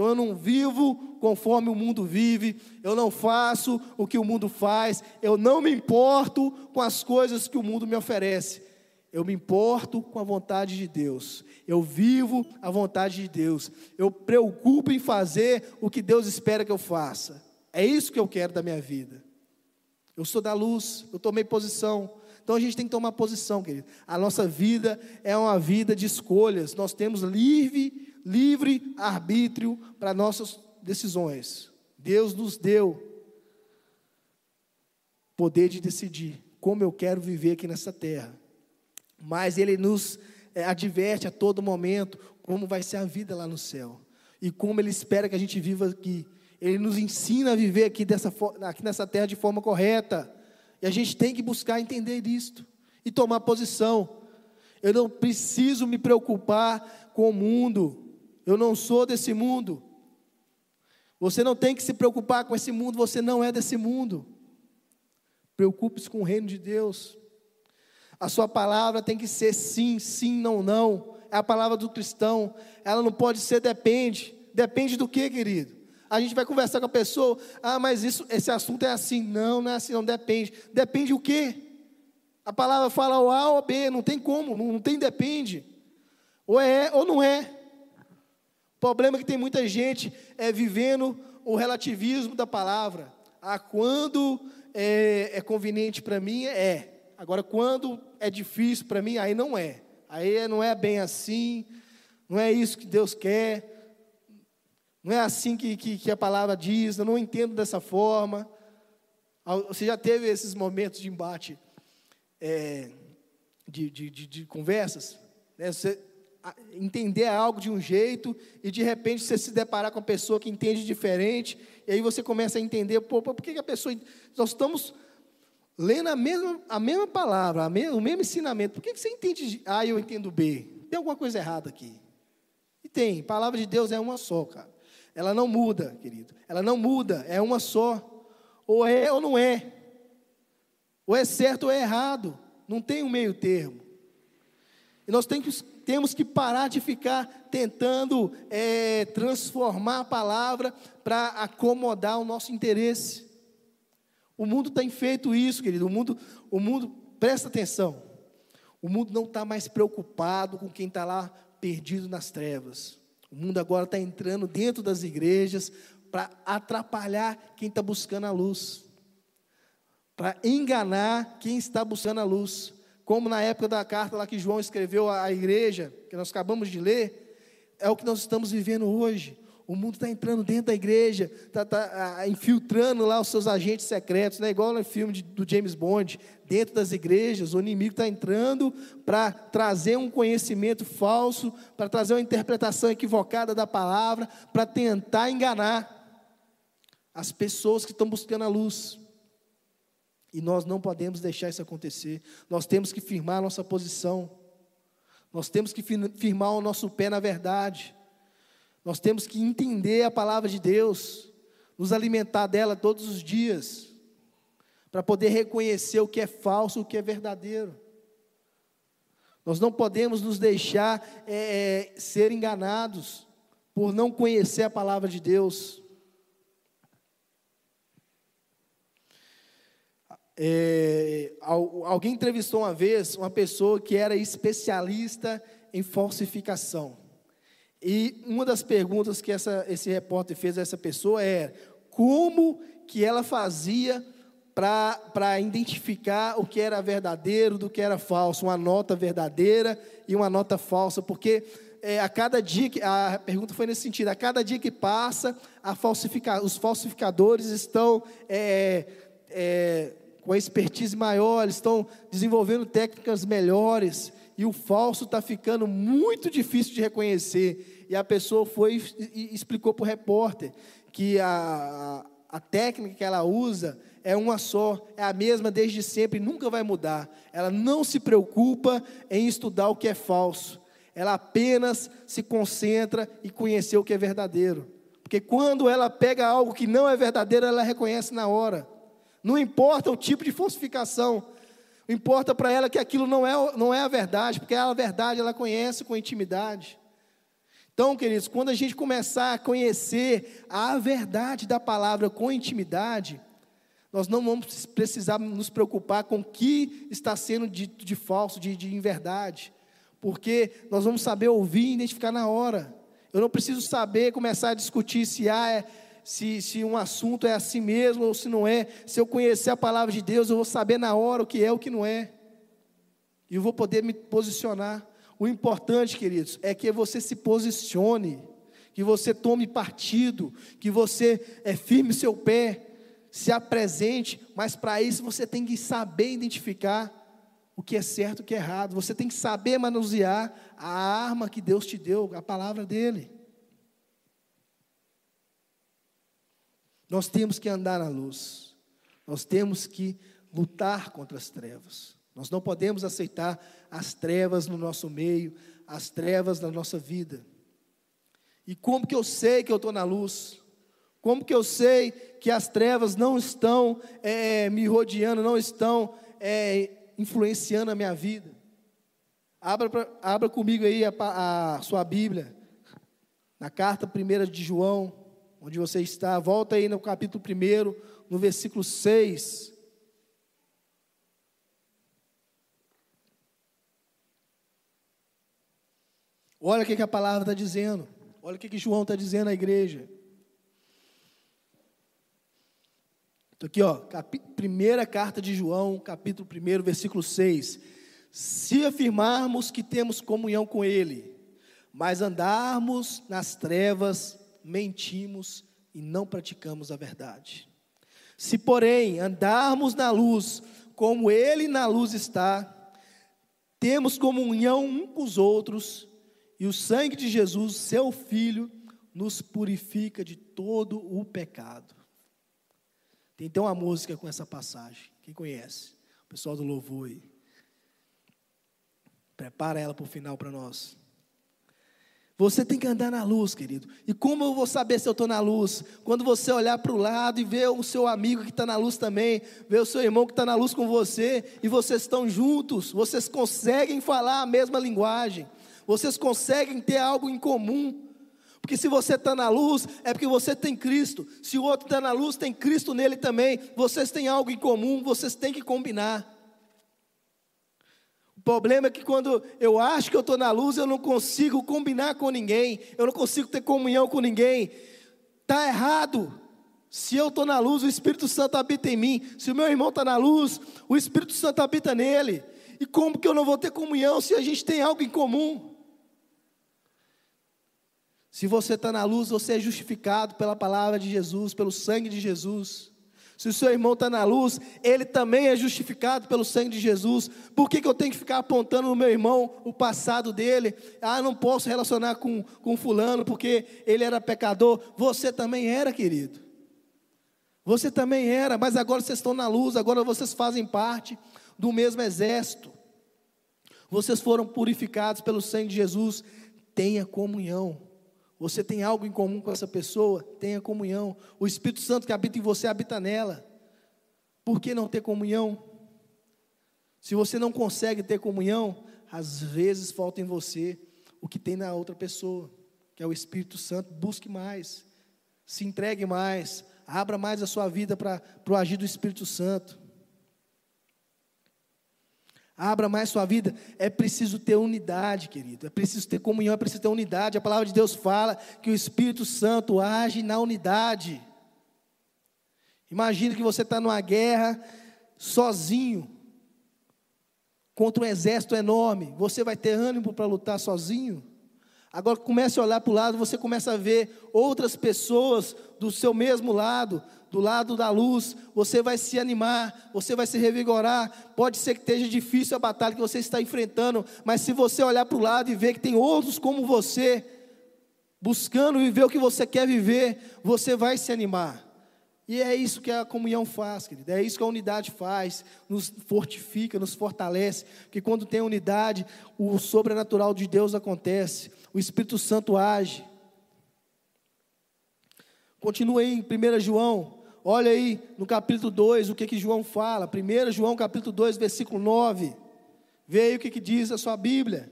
Então eu não vivo conforme o mundo vive, eu não faço o que o mundo faz, eu não me importo com as coisas que o mundo me oferece. Eu me importo com a vontade de Deus. Eu vivo a vontade de Deus. Eu preocupo em fazer o que Deus espera que eu faça. É isso que eu quero da minha vida. Eu sou da luz, eu tomei posição. Então a gente tem que tomar posição, querido. A nossa vida é uma vida de escolhas. Nós temos livre, livre arbítrio para nossas decisões. Deus nos deu poder de decidir como eu quero viver aqui nessa terra. Mas Ele nos é, adverte a todo momento como vai ser a vida lá no céu e como Ele espera que a gente viva aqui. Ele nos ensina a viver aqui, dessa, aqui nessa terra de forma correta. E a gente tem que buscar entender isto e tomar posição. Eu não preciso me preocupar com o mundo. Eu não sou desse mundo. Você não tem que se preocupar com esse mundo, você não é desse mundo. Preocupe-se com o reino de Deus. A sua palavra tem que ser sim, sim, não, não. É a palavra do cristão. Ela não pode ser depende. Depende do que, querido? A gente vai conversar com a pessoa, ah, mas isso, esse assunto é assim. Não, não é assim, não depende. Depende o quê? A palavra fala o A ou B, não tem como, não tem depende. Ou é ou não é. Problema é que tem muita gente é vivendo o relativismo da palavra. Ah, quando é, é conveniente para mim, é. Agora, quando é difícil para mim, aí não é. Aí não é bem assim, não é isso que Deus quer. Não é assim que, que, que, a palavra diz, eu não entendo dessa forma. Você já teve esses momentos de embate, é, de, de, de, de, conversas? Né? Você entender algo de um jeito e de repente você se deparar com uma pessoa que entende diferente, e aí você começa a entender, pô, por que, que a pessoa. Nós estamos lendo a mesma, a mesma palavra, a me, o mesmo ensinamento, por que, que você entende A e eu entendo B? Tem alguma coisa errada aqui. E tem, a palavra de Deus é uma só, cara. Ela não muda, querido. Ela não muda, é uma só. Ou é ou não é. Ou é certo ou é errado. Não tem um meio termo. E nós temos, temos que parar de ficar tentando é, transformar a palavra para acomodar o nosso interesse. O mundo tem feito isso, querido. O mundo, o mundo, presta atenção. O mundo não está mais preocupado com quem está lá perdido nas trevas. O mundo agora está entrando dentro das igrejas para atrapalhar quem está buscando a luz, para enganar quem está buscando a luz. Como na época da carta lá que João escreveu à igreja, que nós acabamos de ler, é o que nós estamos vivendo hoje. O mundo está entrando dentro da igreja, está tá, infiltrando lá os seus agentes secretos, né? igual no filme de, do James Bond, dentro das igrejas, o inimigo está entrando para trazer um conhecimento falso, para trazer uma interpretação equivocada da palavra, para tentar enganar as pessoas que estão buscando a luz. E nós não podemos deixar isso acontecer, nós temos que firmar a nossa posição, nós temos que firmar o nosso pé na verdade. Nós temos que entender a palavra de Deus, nos alimentar dela todos os dias, para poder reconhecer o que é falso, o que é verdadeiro. Nós não podemos nos deixar é, ser enganados por não conhecer a palavra de Deus. É, alguém entrevistou uma vez uma pessoa que era especialista em falsificação. E uma das perguntas que essa, esse repórter fez a essa pessoa é como que ela fazia para identificar o que era verdadeiro do que era falso, uma nota verdadeira e uma nota falsa, porque é, a cada dia que a pergunta foi nesse sentido, a cada dia que passa, falsifica, os falsificadores estão é, é, com a expertise maior, estão desenvolvendo técnicas melhores e o falso está ficando muito difícil de reconhecer. E a pessoa foi e explicou para o repórter que a, a técnica que ela usa é uma só, é a mesma desde sempre, nunca vai mudar. Ela não se preocupa em estudar o que é falso, ela apenas se concentra em conhecer o que é verdadeiro. Porque quando ela pega algo que não é verdadeiro, ela reconhece na hora. Não importa o tipo de falsificação, importa para ela que aquilo não é, não é a verdade, porque a verdade ela conhece com intimidade. Então, queridos, quando a gente começar a conhecer a verdade da palavra com intimidade, nós não vamos precisar nos preocupar com o que está sendo dito de falso, de, de inverdade, porque nós vamos saber ouvir e identificar na hora. Eu não preciso saber, começar a discutir se há, é, se, se um assunto é assim mesmo ou se não é. Se eu conhecer a palavra de Deus, eu vou saber na hora o que é o que não é. E eu vou poder me posicionar. O importante, queridos, é que você se posicione, que você tome partido, que você é, firme seu pé, se apresente, mas para isso você tem que saber identificar o que é certo e o que é errado. Você tem que saber manusear a arma que Deus te deu, a palavra dele. Nós temos que andar na luz. Nós temos que lutar contra as trevas. Nós não podemos aceitar as trevas no nosso meio, as trevas na nossa vida. E como que eu sei que eu estou na luz? Como que eu sei que as trevas não estão é, me rodeando, não estão é, influenciando a minha vida? Abra, pra, abra comigo aí a, a sua Bíblia, na carta primeira de João, onde você está. Volta aí no capítulo 1, no versículo 6. Olha o que, a palavra está dizendo. Olha o que, João está dizendo à igreja. Então, aqui, ó, primeira carta de João, capítulo 1, versículo 6. Se afirmarmos que temos comunhão com Ele, mas andarmos nas trevas, mentimos e não praticamos a verdade. Se, porém, andarmos na luz, como Ele na luz está, temos comunhão um com os outros, e o sangue de Jesus, seu Filho, nos purifica de todo o pecado. Tem então uma música com essa passagem. Quem conhece? O pessoal do louvor aí. Prepara ela para o final para nós. Você tem que andar na luz, querido. E como eu vou saber se eu estou na luz? Quando você olhar para o lado e ver o seu amigo que está na luz também, ver o seu irmão que está na luz com você, e vocês estão juntos, vocês conseguem falar a mesma linguagem, vocês conseguem ter algo em comum. Porque se você está na luz, é porque você tem Cristo. Se o outro está na luz, tem Cristo nele também. Vocês têm algo em comum, vocês têm que combinar. O problema é que quando eu acho que eu estou na luz, eu não consigo combinar com ninguém, eu não consigo ter comunhão com ninguém. Está errado. Se eu estou na luz, o Espírito Santo habita em mim. Se o meu irmão está na luz, o Espírito Santo habita nele. E como que eu não vou ter comunhão se a gente tem algo em comum? Se você está na luz, você é justificado pela palavra de Jesus, pelo sangue de Jesus. Se o seu irmão está na luz, ele também é justificado pelo sangue de Jesus. Por que, que eu tenho que ficar apontando no meu irmão o passado dele? Ah, não posso relacionar com, com fulano porque ele era pecador. Você também era, querido. Você também era, mas agora vocês estão na luz, agora vocês fazem parte do mesmo exército. Vocês foram purificados pelo sangue de Jesus. Tenha comunhão. Você tem algo em comum com essa pessoa? Tenha comunhão. O Espírito Santo que habita em você habita nela. Por que não ter comunhão? Se você não consegue ter comunhão, às vezes falta em você o que tem na outra pessoa, que é o Espírito Santo. Busque mais, se entregue mais, abra mais a sua vida para o agir do Espírito Santo. Abra mais sua vida. É preciso ter unidade, querido. É preciso ter comunhão, é preciso ter unidade. A palavra de Deus fala que o Espírito Santo age na unidade. Imagina que você está numa guerra sozinho, contra um exército enorme. Você vai ter ânimo para lutar sozinho? Agora comece a olhar para o lado, você começa a ver outras pessoas do seu mesmo lado, do lado da luz, você vai se animar, você vai se revigorar. Pode ser que esteja difícil a batalha que você está enfrentando, mas se você olhar para o lado e ver que tem outros como você, buscando viver o que você quer viver, você vai se animar. E é isso que a comunhão faz, querido. É isso que a unidade faz, nos fortifica, nos fortalece. Porque quando tem unidade, o sobrenatural de Deus acontece, o Espírito Santo age. Continua aí em 1 João, olha aí no capítulo 2 o que, que João fala. 1 João capítulo 2, versículo 9. Vê aí o que, que diz a sua Bíblia.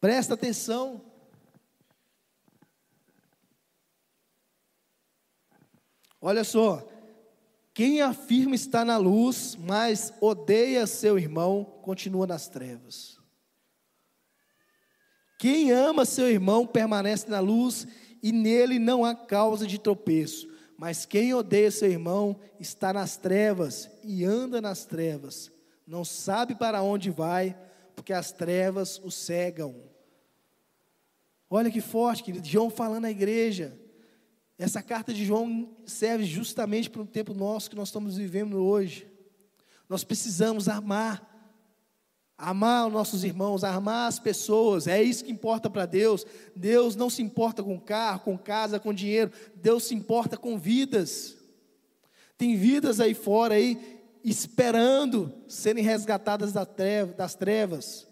Presta atenção. Olha só, quem afirma estar na luz, mas odeia seu irmão, continua nas trevas. Quem ama seu irmão permanece na luz e nele não há causa de tropeço. Mas quem odeia seu irmão está nas trevas e anda nas trevas, não sabe para onde vai, porque as trevas o cegam. Olha que forte, querido, João falando à igreja. Essa carta de João serve justamente para o tempo nosso que nós estamos vivendo hoje. Nós precisamos amar, amar os nossos irmãos, amar as pessoas, é isso que importa para Deus. Deus não se importa com carro, com casa, com dinheiro, Deus se importa com vidas. Tem vidas aí fora aí esperando serem resgatadas das trevas.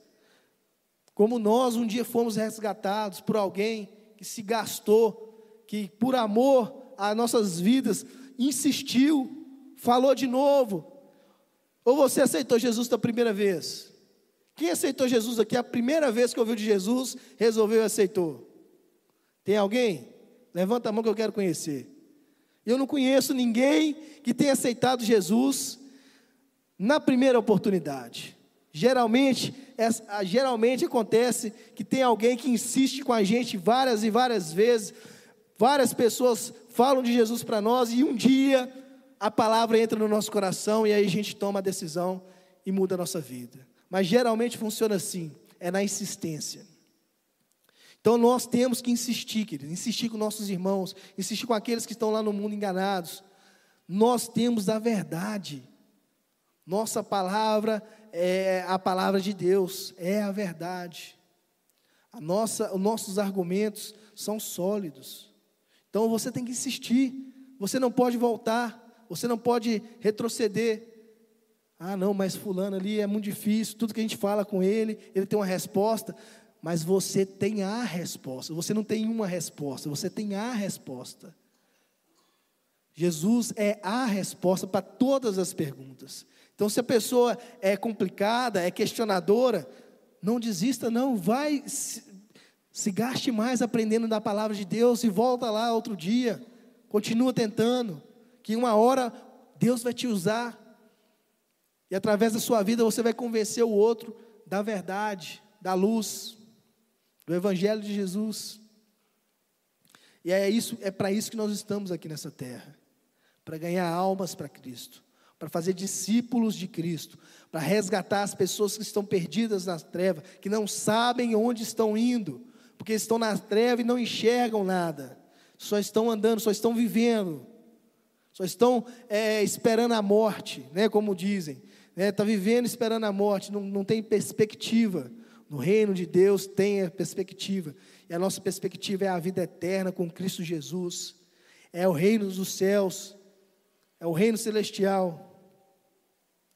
Como nós um dia fomos resgatados por alguém que se gastou que por amor às nossas vidas insistiu, falou de novo. Ou você aceitou Jesus da primeira vez? Quem aceitou Jesus aqui a primeira vez que ouviu de Jesus, resolveu e aceitou? Tem alguém? Levanta a mão que eu quero conhecer. Eu não conheço ninguém que tenha aceitado Jesus na primeira oportunidade. Geralmente, é, geralmente acontece que tem alguém que insiste com a gente várias e várias vezes, Várias pessoas falam de Jesus para nós e um dia a palavra entra no nosso coração e aí a gente toma a decisão e muda a nossa vida. Mas geralmente funciona assim, é na insistência. Então nós temos que insistir, querido, insistir com nossos irmãos, insistir com aqueles que estão lá no mundo enganados. Nós temos a verdade. Nossa palavra é a palavra de Deus, é a verdade. A nossa, os nossos argumentos são sólidos. Então você tem que insistir, você não pode voltar, você não pode retroceder. Ah, não, mas fulano ali é muito difícil, tudo que a gente fala com ele, ele tem uma resposta, mas você tem a resposta. Você não tem uma resposta, você tem a resposta. Jesus é a resposta para todas as perguntas. Então, se a pessoa é complicada, é questionadora, não desista, não, vai se gaste mais aprendendo da palavra de Deus e volta lá outro dia. Continua tentando, que uma hora Deus vai te usar. E através da sua vida você vai convencer o outro da verdade, da luz, do evangelho de Jesus. E é isso, é para isso que nós estamos aqui nessa terra, para ganhar almas para Cristo, para fazer discípulos de Cristo, para resgatar as pessoas que estão perdidas nas trevas, que não sabem onde estão indo, porque estão na treva e não enxergam nada, só estão andando, só estão vivendo, só estão é, esperando a morte, né, como dizem, está né, tá vivendo esperando a morte, não, não tem perspectiva. No reino de Deus tem a perspectiva, e a nossa perspectiva é a vida eterna com Cristo Jesus, é o reino dos céus, é o reino celestial,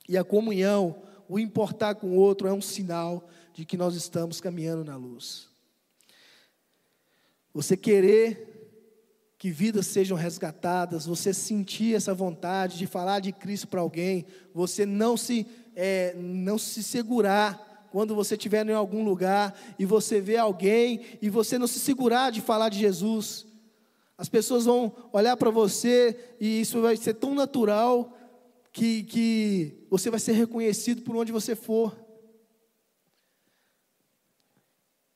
e a comunhão, o importar com o outro é um sinal de que nós estamos caminhando na luz. Você querer que vidas sejam resgatadas, você sentir essa vontade de falar de Cristo para alguém, você não se, é, não se segurar quando você estiver em algum lugar e você vê alguém e você não se segurar de falar de Jesus. As pessoas vão olhar para você e isso vai ser tão natural que, que você vai ser reconhecido por onde você for.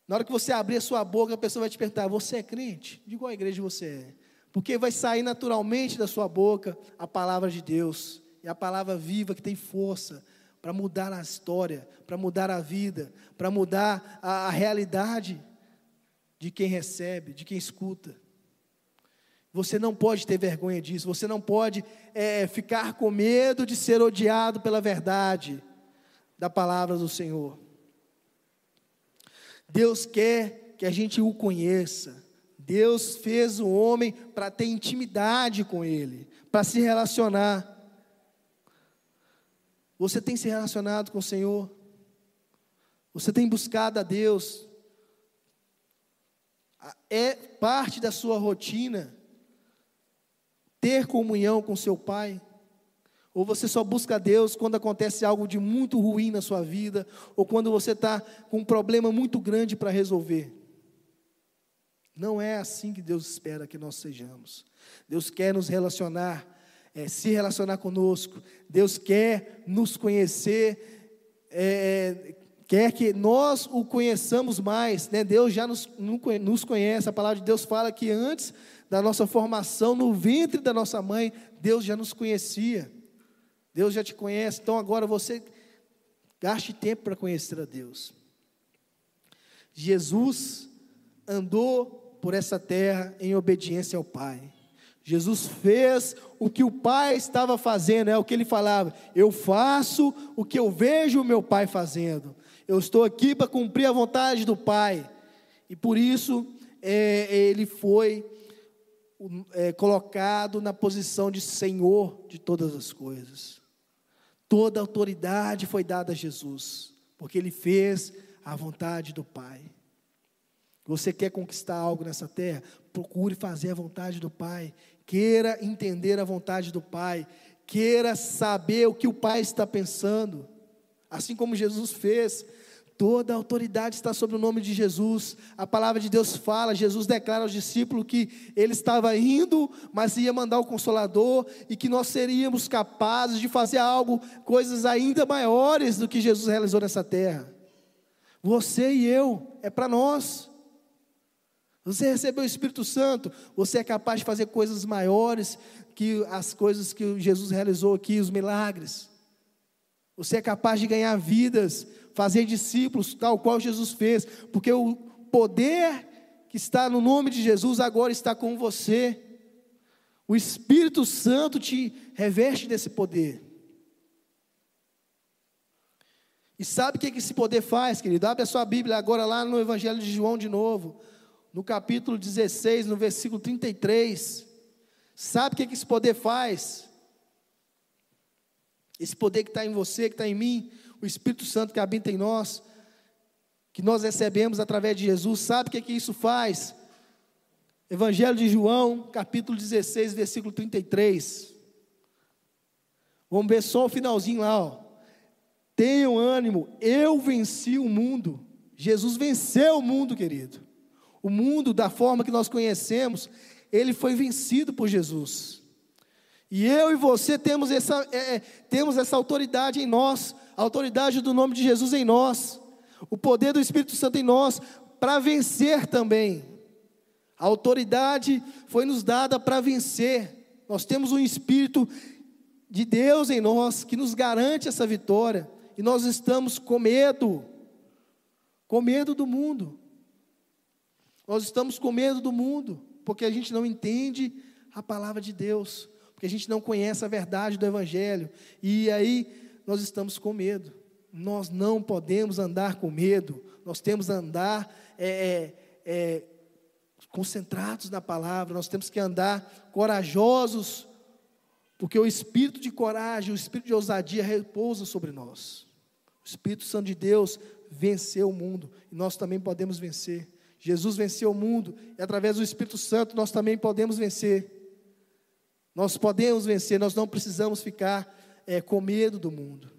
Na hora que você abrir a sua boca, a pessoa vai te perguntar: Você é crente? De qual igreja você é? Porque vai sair naturalmente da sua boca a palavra de Deus, e a palavra viva que tem força para mudar a história, para mudar a vida, para mudar a, a realidade de quem recebe, de quem escuta. Você não pode ter vergonha disso, você não pode é, ficar com medo de ser odiado pela verdade da palavra do Senhor. Deus quer que a gente o conheça. Deus fez o homem para ter intimidade com Ele, para se relacionar. Você tem se relacionado com o Senhor? Você tem buscado a Deus? É parte da sua rotina ter comunhão com seu Pai? Ou você só busca Deus quando acontece algo de muito ruim na sua vida, ou quando você está com um problema muito grande para resolver? Não é assim que Deus espera que nós sejamos. Deus quer nos relacionar, é, se relacionar conosco. Deus quer nos conhecer, é, quer que nós o conheçamos mais. Né? Deus já nos, nos conhece. A palavra de Deus fala que antes da nossa formação no ventre da nossa mãe, Deus já nos conhecia. Deus já te conhece. Então agora você gaste tempo para conhecer a Deus. Jesus andou por essa terra em obediência ao Pai. Jesus fez o que o Pai estava fazendo, é o que ele falava. Eu faço o que eu vejo o meu Pai fazendo. Eu estou aqui para cumprir a vontade do Pai. E por isso é, ele foi é, colocado na posição de Senhor de todas as coisas. Toda autoridade foi dada a Jesus, porque ele fez a vontade do Pai. Você quer conquistar algo nessa terra? Procure fazer a vontade do Pai. Queira entender a vontade do Pai. Queira saber o que o Pai está pensando. Assim como Jesus fez. Toda a autoridade está sobre o nome de Jesus. A palavra de Deus fala, Jesus declara aos discípulos que ele estava indo, mas ia mandar o consolador e que nós seríamos capazes de fazer algo, coisas ainda maiores do que Jesus realizou nessa terra. Você e eu, é para nós. Você recebeu o Espírito Santo, você é capaz de fazer coisas maiores que as coisas que Jesus realizou aqui, os milagres. Você é capaz de ganhar vidas, fazer discípulos, tal qual Jesus fez, porque o poder que está no nome de Jesus agora está com você. O Espírito Santo te reveste desse poder. E sabe o que esse poder faz, querido? Abre a sua Bíblia agora lá no Evangelho de João de novo, no capítulo 16, no versículo 33. Sabe o que esse poder faz? Esse poder que está em você, que está em mim, o Espírito Santo que habita em nós, que nós recebemos através de Jesus, sabe o que, é que isso faz? Evangelho de João, capítulo 16, versículo 33. Vamos ver só o finalzinho lá, ó. Tenham ânimo, eu venci o mundo. Jesus venceu o mundo, querido. O mundo, da forma que nós conhecemos, ele foi vencido por Jesus. E eu e você temos essa, é, é temos essa autoridade em nós a autoridade do nome de Jesus em nós, o poder do Espírito Santo em nós, para vencer também. A autoridade foi nos dada para vencer. Nós temos um Espírito de Deus em nós que nos garante essa vitória, e nós estamos com medo, com medo do mundo. Nós estamos com medo do mundo, porque a gente não entende a palavra de Deus, porque a gente não conhece a verdade do Evangelho, e aí nós estamos com medo. Nós não podemos andar com medo, nós temos que andar é, é, é, concentrados na palavra, nós temos que andar corajosos, porque o espírito de coragem, o espírito de ousadia repousa sobre nós. O Espírito Santo de Deus venceu o mundo e nós também podemos vencer. Jesus venceu o mundo e através do Espírito Santo nós também podemos vencer. Nós podemos vencer, nós não precisamos ficar é, com medo do mundo.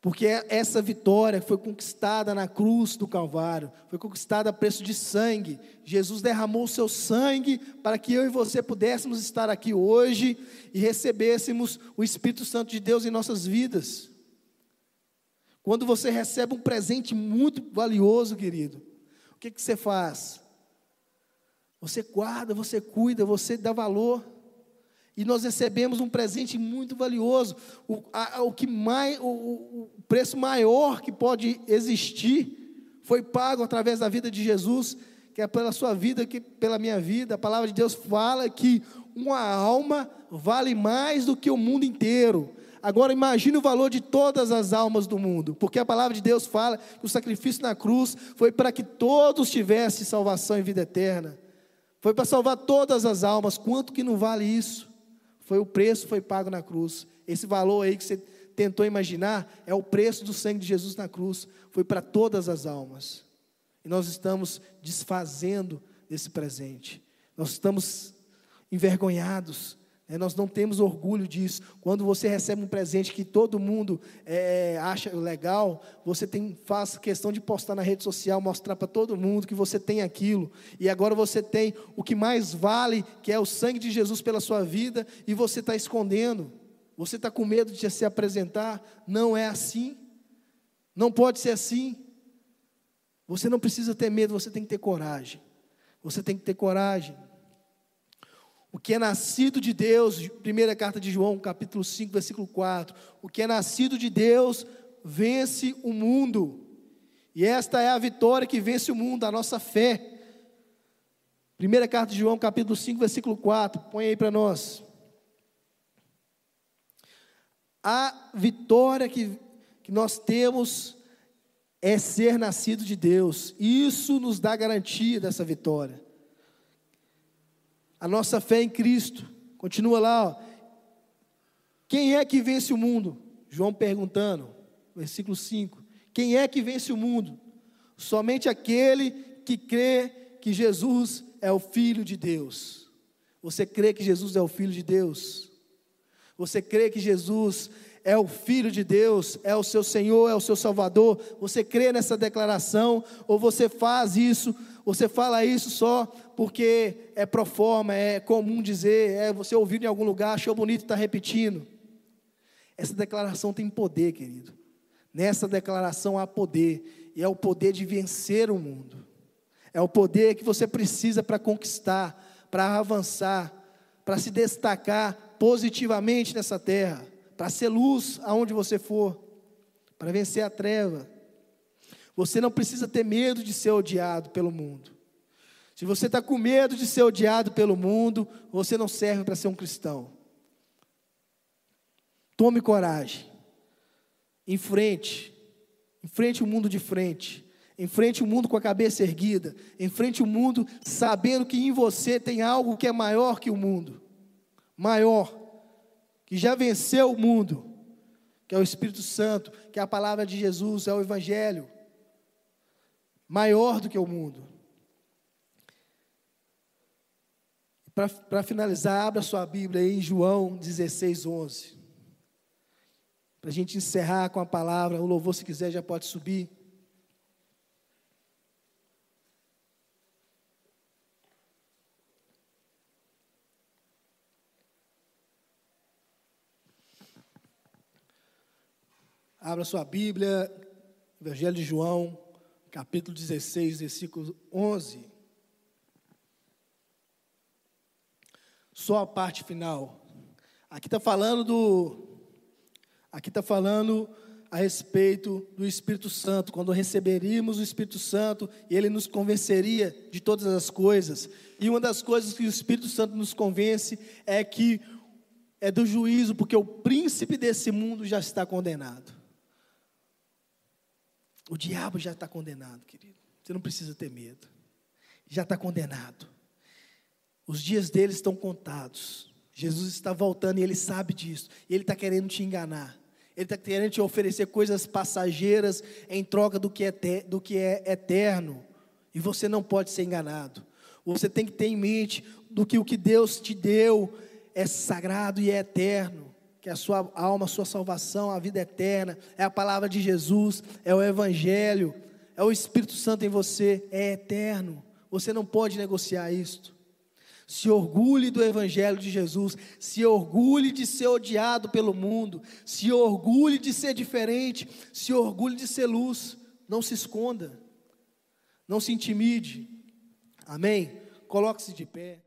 Porque essa vitória foi conquistada na cruz do Calvário, foi conquistada a preço de sangue. Jesus derramou o seu sangue para que eu e você pudéssemos estar aqui hoje e recebêssemos o Espírito Santo de Deus em nossas vidas. Quando você recebe um presente muito valioso, querido, o que, que você faz? Você guarda, você cuida, você dá valor. E nós recebemos um presente muito valioso, o, a, o que mais, o, o preço maior que pode existir foi pago através da vida de Jesus, que é pela sua vida, que pela minha vida. A palavra de Deus fala que uma alma vale mais do que o mundo inteiro. Agora imagine o valor de todas as almas do mundo, porque a palavra de Deus fala que o sacrifício na cruz foi para que todos tivessem salvação e vida eterna. Foi para salvar todas as almas. Quanto que não vale isso? Foi o preço foi pago na cruz. Esse valor aí que você tentou imaginar é o preço do sangue de Jesus na cruz. Foi para todas as almas. E nós estamos desfazendo desse presente. Nós estamos envergonhados nós não temos orgulho disso. Quando você recebe um presente que todo mundo é, acha legal, você tem, faz questão de postar na rede social, mostrar para todo mundo que você tem aquilo. E agora você tem o que mais vale, que é o sangue de Jesus pela sua vida, e você está escondendo. Você está com medo de se apresentar. Não é assim. Não pode ser assim. Você não precisa ter medo, você tem que ter coragem. Você tem que ter coragem. O que é nascido de Deus, primeira carta de João, capítulo 5, versículo 4. O que é nascido de Deus vence o mundo. E esta é a vitória que vence o mundo, a nossa fé. Primeira carta de João, capítulo 5, versículo 4. Põe aí para nós. A vitória que, que nós temos é ser nascido de Deus. Isso nos dá garantia dessa vitória a nossa fé em Cristo. Continua lá, ó. Quem é que vence o mundo? João perguntando, versículo 5. Quem é que vence o mundo? Somente aquele que crê que Jesus é o Filho de Deus. Você crê que Jesus é o Filho de Deus? Você crê que Jesus é o Filho de Deus, é o seu Senhor, é o seu Salvador? Você crê nessa declaração? Ou você faz isso você fala isso só porque é pro forma, é comum dizer, é você ouviu em algum lugar, achou bonito e está repetindo. Essa declaração tem poder, querido. Nessa declaração há poder, e é o poder de vencer o mundo. É o poder que você precisa para conquistar, para avançar, para se destacar positivamente nessa terra, para ser luz aonde você for, para vencer a treva. Você não precisa ter medo de ser odiado pelo mundo. Se você está com medo de ser odiado pelo mundo, você não serve para ser um cristão. Tome coragem. Enfrente. Enfrente o mundo de frente. Enfrente o mundo com a cabeça erguida. Enfrente o mundo sabendo que em você tem algo que é maior que o mundo. Maior. Que já venceu o mundo. Que é o Espírito Santo. Que é a palavra de Jesus, é o Evangelho maior do que o mundo. Para finalizar, abra sua Bíblia aí em João 16, 11. Para a gente encerrar com a palavra, o louvor, se quiser, já pode subir. Abra sua Bíblia, Evangelho de João, capítulo 16, versículo 11. Só a parte final. Aqui está falando do. Aqui está falando a respeito do Espírito Santo, quando receberíamos o Espírito Santo ele nos convenceria de todas as coisas. E uma das coisas que o Espírito Santo nos convence é que é do juízo, porque o príncipe desse mundo já está condenado. O diabo já está condenado, querido. Você não precisa ter medo. Já está condenado. Os dias dele estão contados. Jesus está voltando e ele sabe disso. E ele está querendo te enganar. Ele está querendo te oferecer coisas passageiras em troca do que, é do que é eterno. E você não pode ser enganado. Você tem que ter em mente do que o que Deus te deu é sagrado e é eterno que a sua alma, a sua salvação, a vida eterna, é a palavra de Jesus, é o Evangelho, é o Espírito Santo em você, é eterno. Você não pode negociar isto. Se orgulhe do Evangelho de Jesus, se orgulhe de ser odiado pelo mundo, se orgulhe de ser diferente, se orgulhe de ser luz. Não se esconda, não se intimide. Amém? Coloque-se de pé.